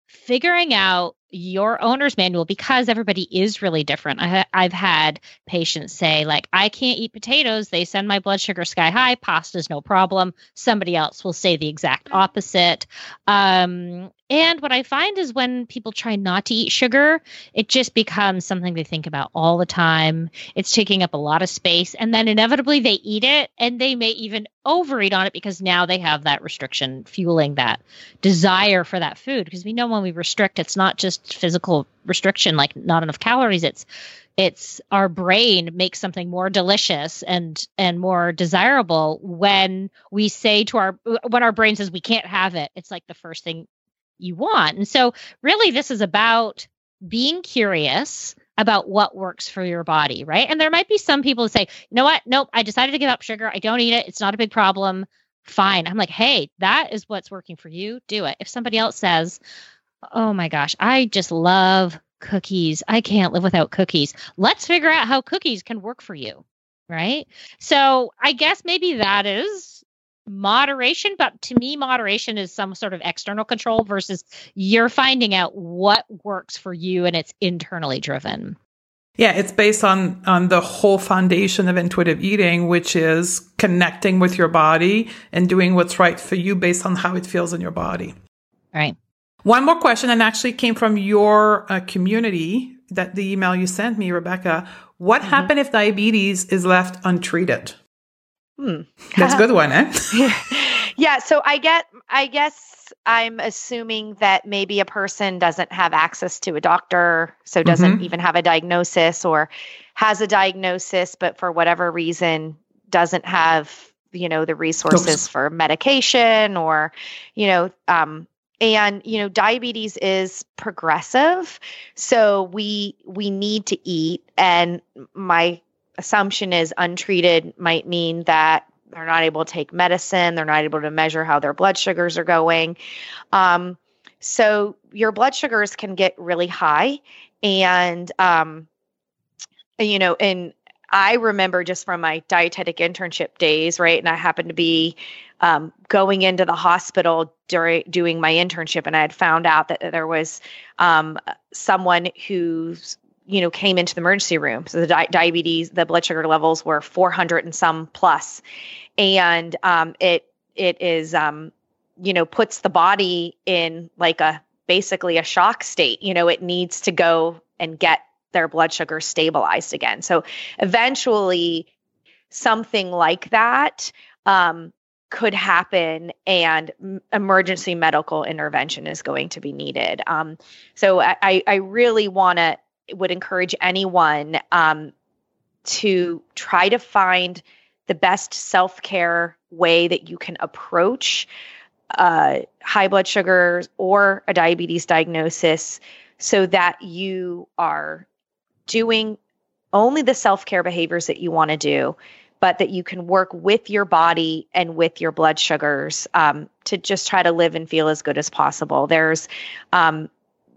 figuring out your owner's manual because everybody is really different. I, have had patients say, like, I can't eat potatoes. They send my blood sugar sky high. Pasta's no problem. Somebody else will say the exact opposite. Um, and what I find is when people try not to eat sugar, it just becomes something they think about all the time. It's taking up a lot of space. And then inevitably they eat it and they may even overeat on it because now they have that restriction fueling that desire for that food. Because we know when we restrict, it's not just physical restriction, like not enough calories, it's it's our brain makes something more delicious and and more desirable when we say to our when our brain says we can't have it it's like the first thing you want. And so, really, this is about being curious about what works for your body, right? And there might be some people who say, you know what? Nope, I decided to give up sugar. I don't eat it. It's not a big problem. Fine. I'm like, hey, that is what's working for you. Do it. If somebody else says, oh my gosh, I just love cookies. I can't live without cookies. Let's figure out how cookies can work for you. Right. So I guess maybe that is moderation but to me moderation is some sort of external control versus you're finding out what works for you and it's internally driven yeah it's based on on the whole foundation of intuitive eating which is connecting with your body and doing what's right for you based on how it feels in your body right one more question and actually came from your uh, community that the email you sent me, Rebecca. What mm-hmm. happened if diabetes is left untreated? Hmm. That's a good one, eh? yeah. So I get, I guess I'm assuming that maybe a person doesn't have access to a doctor, so doesn't mm-hmm. even have a diagnosis, or has a diagnosis, but for whatever reason doesn't have you know the resources for medication or you know um, and you know diabetes is progressive so we we need to eat and my assumption is untreated might mean that they're not able to take medicine they're not able to measure how their blood sugars are going um, so your blood sugars can get really high and um, you know and I remember just from my dietetic internship days, right? And I happened to be um, going into the hospital during doing my internship, and I had found out that there was um, someone who's you know came into the emergency room. So the di- diabetes, the blood sugar levels were 400 and some plus, and um, it it is um, you know puts the body in like a basically a shock state. You know, it needs to go and get their blood sugar stabilized again. So eventually, something like that um, could happen, and emergency medical intervention is going to be needed. Um, so I, I really want to would encourage anyone um, to try to find the best self care way that you can approach uh, high blood sugars or a diabetes diagnosis so that you are doing only the self care behaviors that you want to do, but that you can work with your body and with your blood sugars um, to just try to live and feel as good as possible. There's, um,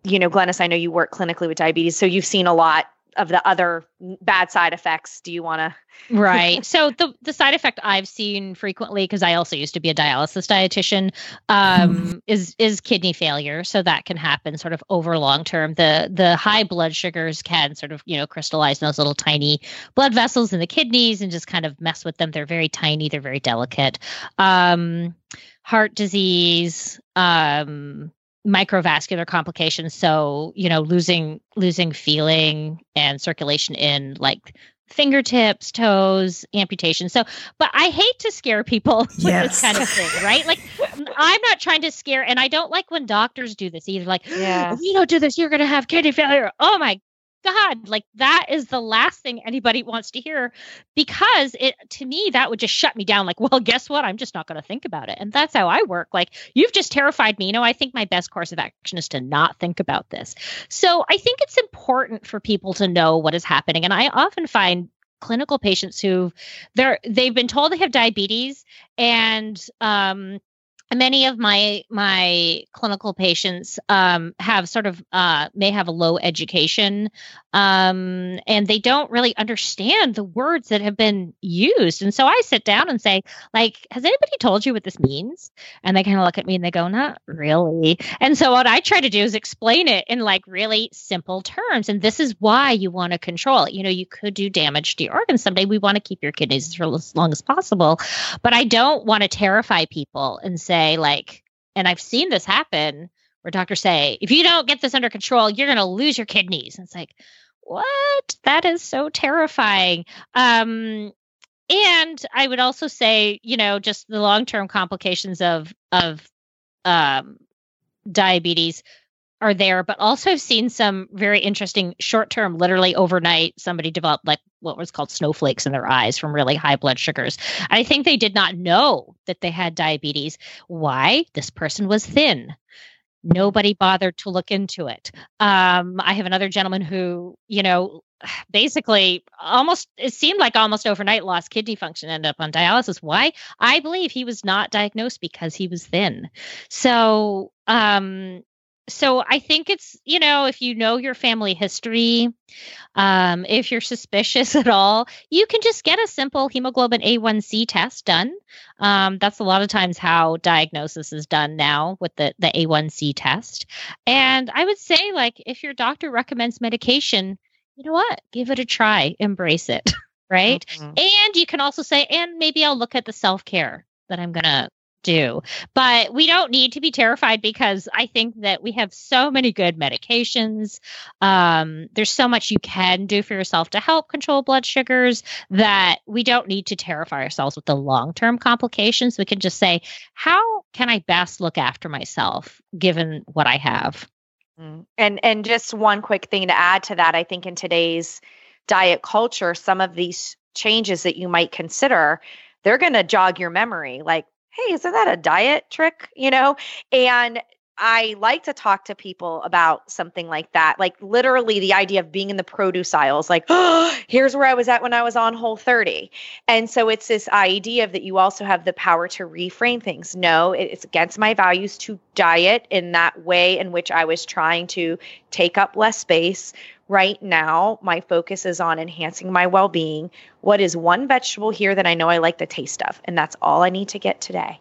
you know, Glenys, I know you work clinically with diabetes, so you've seen a lot of the other bad side effects. Do you want to right. So the the side effect i've seen frequently because i also used to be a dialysis dietitian um, mm. is is kidney failure. So that can happen sort of over long term. The the high blood sugars can sort of you know crystallize in those little tiny blood vessels in the kidneys and just kind of mess with them. They're very tiny they're very delicate. Um, heart disease um, microvascular complications so you know losing losing feeling and circulation in like fingertips toes amputation so but i hate to scare people with yes. this kind of thing right like i'm not trying to scare and i don't like when doctors do this either like yeah. if you don't do this you're going to have kidney failure oh my God, like that is the last thing anybody wants to hear because it to me that would just shut me down. Like, well, guess what? I'm just not going to think about it. And that's how I work. Like, you've just terrified me. You know, I think my best course of action is to not think about this. So I think it's important for people to know what is happening. And I often find clinical patients who they're they've been told they have diabetes and um many of my my clinical patients um, have sort of uh, may have a low education um, and they don't really understand the words that have been used. And so i sit down and say like has anybody told you what this means? And they kind of look at me and they go not really. And so what i try to do is explain it in like really simple terms. And this is why you want to control it. You know you could do damage to your organs someday. We want to keep your kidneys for as long as possible. But i don't want to terrify people and say say like and I've seen this happen where doctors say, if you don't get this under control, you're going to lose your kidneys. And it's like, what? That is so terrifying. Um, and I would also say, you know, just the long term complications of of um, diabetes are there, but also I've seen some very interesting short term, literally overnight, somebody developed like what was called snowflakes in their eyes from really high blood sugars. I think they did not know that they had diabetes. Why? This person was thin. Nobody bothered to look into it. Um, I have another gentleman who, you know, basically almost it seemed like almost overnight lost kidney function ended up on dialysis why i believe he was not diagnosed because he was thin so um so I think it's you know if you know your family history, um, if you're suspicious at all, you can just get a simple hemoglobin A1C test done. Um, that's a lot of times how diagnosis is done now with the the A1C test. And I would say like if your doctor recommends medication, you know what, give it a try, embrace it, right? Mm-hmm. And you can also say, and maybe I'll look at the self care that I'm gonna do. But we don't need to be terrified because I think that we have so many good medications. Um, there's so much you can do for yourself to help control blood sugars that we don't need to terrify ourselves with the long term complications. We can just say, how can I best look after myself given what I have? Mm. And and just one quick thing to add to that, I think in today's diet culture, some of these changes that you might consider, they're going to jog your memory. Like hey, isn't that a diet trick? You know? And I like to talk to people about something like that. Like literally the idea of being in the produce aisles, like, oh, here's where I was at when I was on whole 30. And so it's this idea of that you also have the power to reframe things. No, it's against my values to diet in that way in which I was trying to take up less space, right now, my focus is on enhancing my well being. What is one vegetable here that I know I like the taste of? And that's all I need to get today.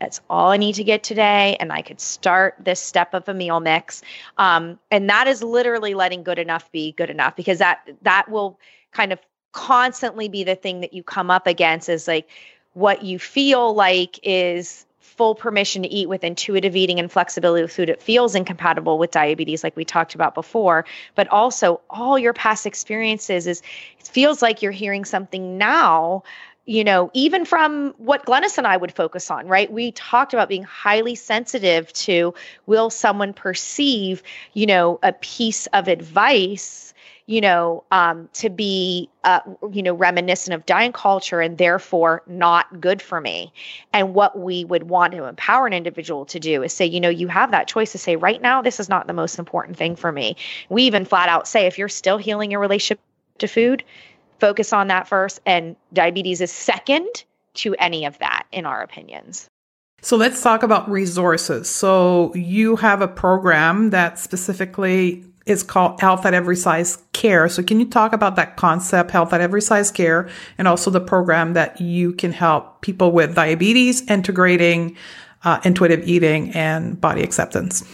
That's all I need to get today. And I could start this step of a meal mix. Um, and that is literally letting good enough be good enough because that that will kind of constantly be the thing that you come up against is like what you feel like is full permission to eat with intuitive eating and flexibility with food. It feels incompatible with diabetes, like we talked about before, but also all your past experiences is it feels like you're hearing something now you know, even from what Glenys and I would focus on, right? We talked about being highly sensitive to will someone perceive, you know, a piece of advice you know, um, to be, uh, you know, reminiscent of diet culture and therefore not good for me. And what we would want to empower an individual to do is say, you know, you have that choice to say, right now, this is not the most important thing for me. We even flat out say, if you're still healing your relationship to food, focus on that first. And diabetes is second to any of that, in our opinions. So let's talk about resources. So you have a program that specifically is called Health at Every Size Care. So can you talk about that concept, Health at Every Size Care, and also the program that you can help people with diabetes integrating uh, intuitive eating and body acceptance?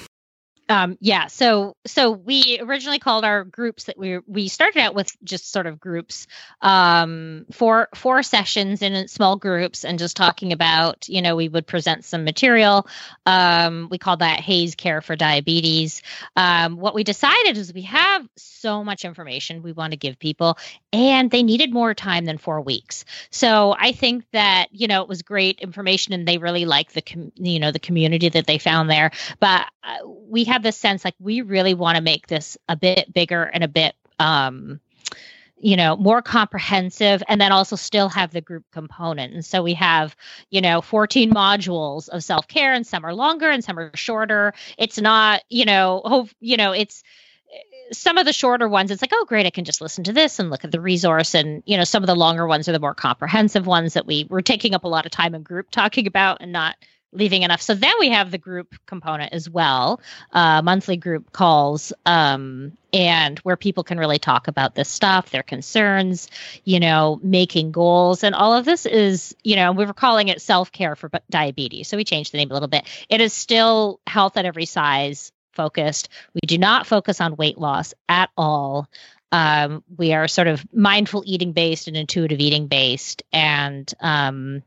Um, yeah, so so we originally called our groups that we we started out with just sort of groups, um, four four sessions in small groups, and just talking about you know we would present some material. Um, we called that HAES Care for Diabetes. Um, what we decided is we have so much information we want to give people, and they needed more time than four weeks. So I think that you know it was great information, and they really liked the com- you know the community that they found there. But uh, we had the sense like we really want to make this a bit bigger and a bit um, you know more comprehensive and then also still have the group component. And so we have you know 14 modules of self-care and some are longer and some are shorter. It's not you know hope you know it's some of the shorter ones it's like oh great i can just listen to this and look at the resource and you know some of the longer ones are the more comprehensive ones that we were taking up a lot of time in group talking about and not leaving enough. So then we have the group component as well, uh, monthly group calls, um, and where people can really talk about this stuff, their concerns, you know, making goals. And all of this is, you know, we were calling it self care for diabetes. So we changed the name a little bit. It is still health at every size focused. We do not focus on weight loss at all. Um, we are sort of mindful eating based and intuitive eating based. And, um,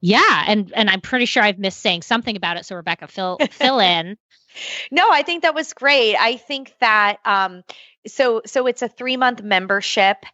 yeah, and and I'm pretty sure I've missed saying something about it. So Rebecca, fill fill in. No, I think that was great. I think that um, so so it's a three month membership,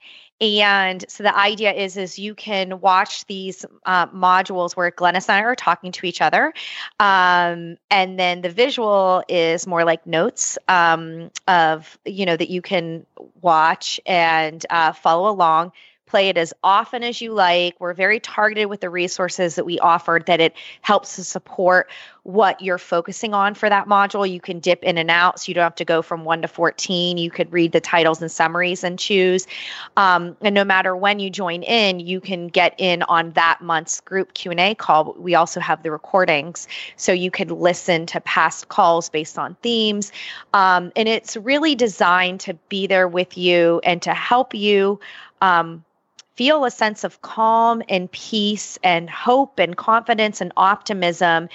and so the idea is is you can watch these uh, modules where Glenys and I are talking to each other, um, and then the visual is more like notes um, of you know that you can watch and uh, follow along play it as often as you like. We're very targeted with the resources that we offered that it helps to support what you're focusing on for that module. You can dip in and out, so you don't have to go from one to 14. You could read the titles and summaries and choose. Um, and no matter when you join in, you can get in on that month's group Q&A call. We also have the recordings, so you could listen to past calls based on themes. Um, and it's really designed to be there with you and to help you um, feel a sense of calm and peace and hope and confidence and optimism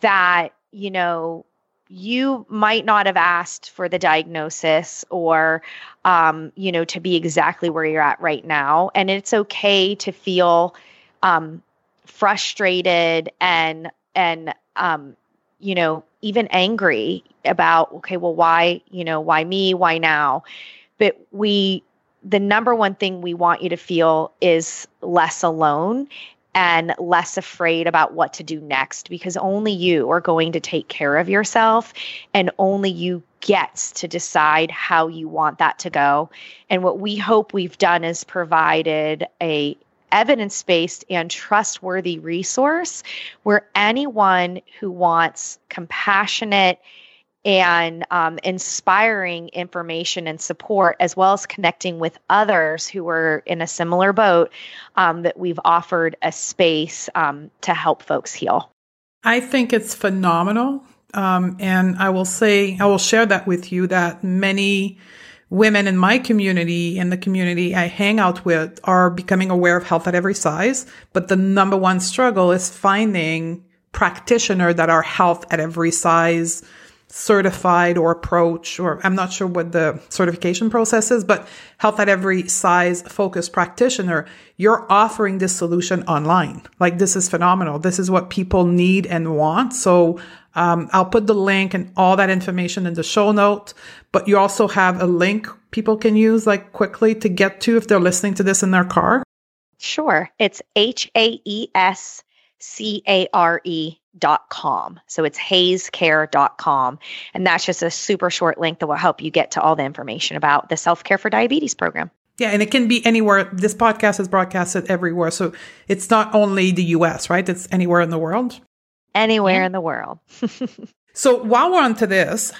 that, you know, you might not have asked for the diagnosis or um, you know to be exactly where you're at right now and it's okay to feel um, frustrated and and um, you know, even angry about, okay, well, why, you know, why me? Why now? But we, the number one thing we want you to feel is less alone and less afraid about what to do next because only you are going to take care of yourself and only you gets to decide how you want that to go. And what we hope we've done is provided a evidence based and trustworthy resource where anyone who wants compassionate and um, inspiring information and support, as well as connecting with others who are in a similar boat, um, that we've offered a space um, to help folks heal. I think it's phenomenal. Um, and I will say, I will share that with you that many women in my community and the community I hang out with are becoming aware of health at every size. But the number one struggle is finding practitioner that are health at every size certified or approach, or I'm not sure what the certification process is, but health at every size focused practitioner, you're offering this solution online. Like this is phenomenal. This is what people need and want. So um, I'll put the link and all that information in the show note, but you also have a link people can use like quickly to get to if they're listening to this in their car. Sure. It's H A E S C A R E dot com. So it's haescare.com. And that's just a super short link that will help you get to all the information about the self care for diabetes program. Yeah, and it can be anywhere. This podcast is broadcasted everywhere. So it's not only the US, right? It's anywhere in the world anywhere yeah. in the world. so while we're on to this,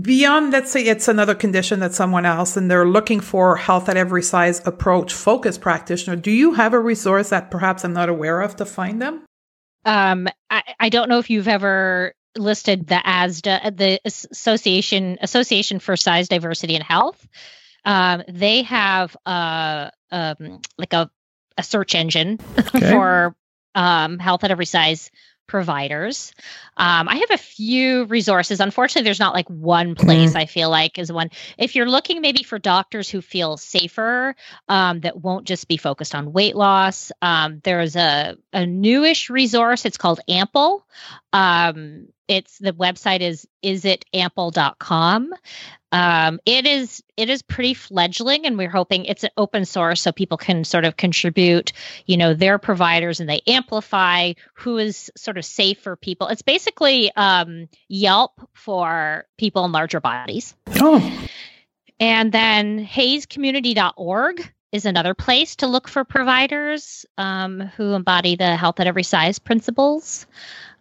beyond let's say it's another condition that someone else and they're looking for health at every size approach focus practitioner, do you have a resource that perhaps I'm not aware of to find them? Um, I, I don't know if you've ever listed the ASDAH, the Association Association for Size Diversity and Health. Um, they have a um, like a, a search engine okay. for um, health at every size providers. Um, I have a few resources. Unfortunately, there's not like one place mm-hmm. I feel like is one. If you're looking maybe for doctors who feel safer, um, that won't just be focused on weight loss, um, there's a, a newish resource. It's called Ample. Um, it's the website is isitample.com um, it is it is pretty fledgling, and we're hoping it's an open source so people can sort of contribute, you know, their providers, and they amplify who is sort of safe for people. It's basically um, Yelp for people in larger bodies. Oh. And then haescommunity.org is another place to look for providers um, who embody the health at every size principles.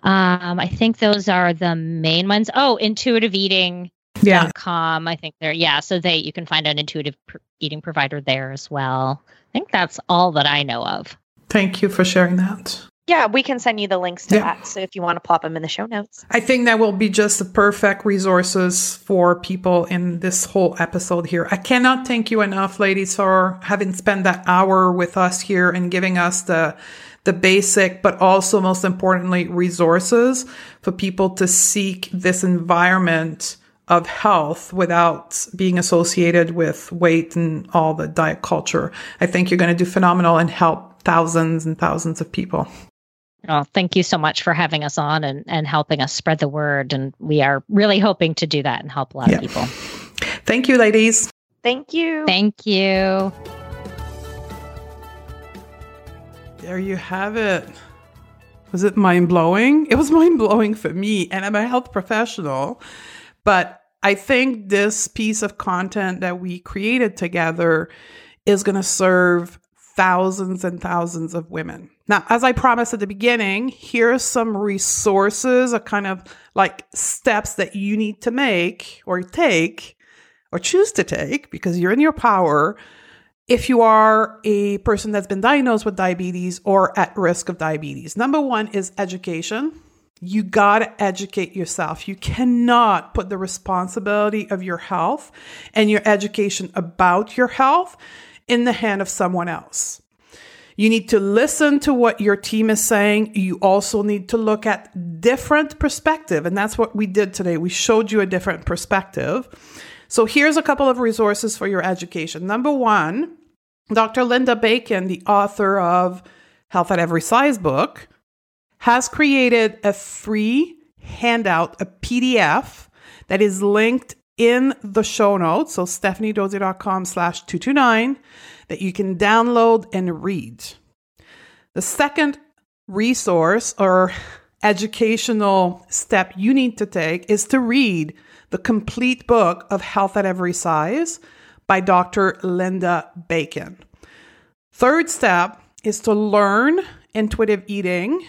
Um, I think those are the main ones. Oh, intuitive eating yeah. com. I think there, yeah. So they you can find an intuitive pr- eating provider there as well. I think that's all that I know of. Thank you for sharing that. Yeah, we can send you the links to yeah. that. So if you want to plop them in the show notes. I think that will be just the perfect resources for people in this whole episode here. I cannot thank you enough, ladies, for having spent that hour with us here and giving us the the basic, but also most importantly, resources for people to seek this environment of health without being associated with weight and all the diet culture. I think you're going to do phenomenal and help thousands and thousands of people. Oh, thank you so much for having us on and, and helping us spread the word. And we are really hoping to do that and help a lot yeah. of people. Thank you, ladies. Thank you. Thank you. There you have it. Was it mind blowing? It was mind blowing for me, and I'm a health professional. But I think this piece of content that we created together is going to serve thousands and thousands of women. Now, as I promised at the beginning, here are some resources, a kind of like steps that you need to make or take or choose to take because you're in your power if you are a person that's been diagnosed with diabetes or at risk of diabetes. Number one is education you got to educate yourself. You cannot put the responsibility of your health and your education about your health in the hand of someone else. You need to listen to what your team is saying. You also need to look at different perspective. And that's what we did today. We showed you a different perspective. So here's a couple of resources for your education. Number one, Dr. Linda Bacon, the author of Health at Every Size book, has created a free handout, a PDF that is linked in the show notes. So stephaniedodier.com slash 229 that you can download and read. The second resource or educational step you need to take is to read the complete book of Health at Every Size by Dr. Linda Bacon. Third step is to learn intuitive eating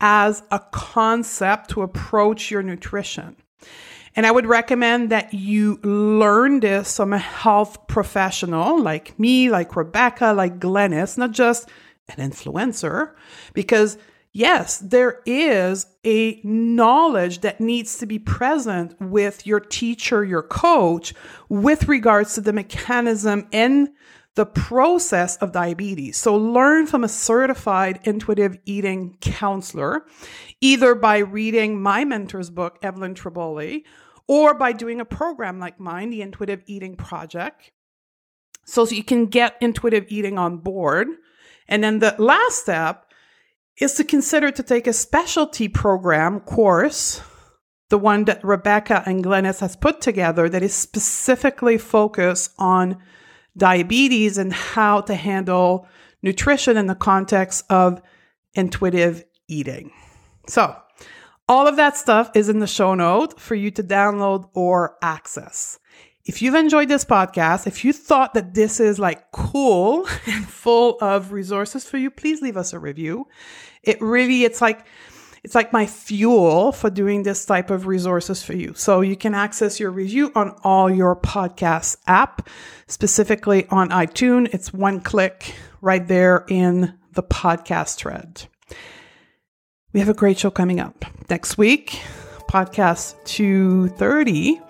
as a concept to approach your nutrition. And I would recommend that you learn this from a health professional like me, like Rebecca, like Glenys, not just an influencer, because yes, there is a knowledge that needs to be present with your teacher, your coach, with regards to the mechanism and the process of diabetes. So learn from a certified intuitive eating counselor, either by reading my mentor's book, Evelyn Tribole, or by doing a program like mine, the Intuitive Eating Project. So, so you can get intuitive eating on board. And then the last step is to consider to take a specialty program course, the one that Rebecca and Glenys has put together that is specifically focused on diabetes and how to handle nutrition in the context of intuitive eating. So, all of that stuff is in the show note for you to download or access. If you've enjoyed this podcast, if you thought that this is like cool and full of resources for you, please leave us a review. It really, it's like, it's like my fuel for doing this type of resources for you. So you can access your review on all your podcast app, specifically on iTunes. It's one click right there in the podcast thread. We have a great show coming up next week, podcast 230.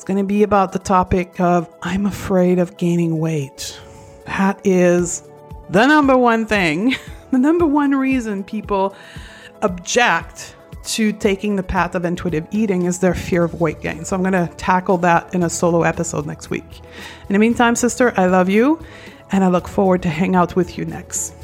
It's going to be about the topic of I'm afraid of gaining weight. That is the number one thing, the number one reason people object to taking the path of intuitive eating is their fear of weight gain. So I'm going to tackle that in a solo episode next week. In the meantime, sister, I love you and I look forward to hang out with you next.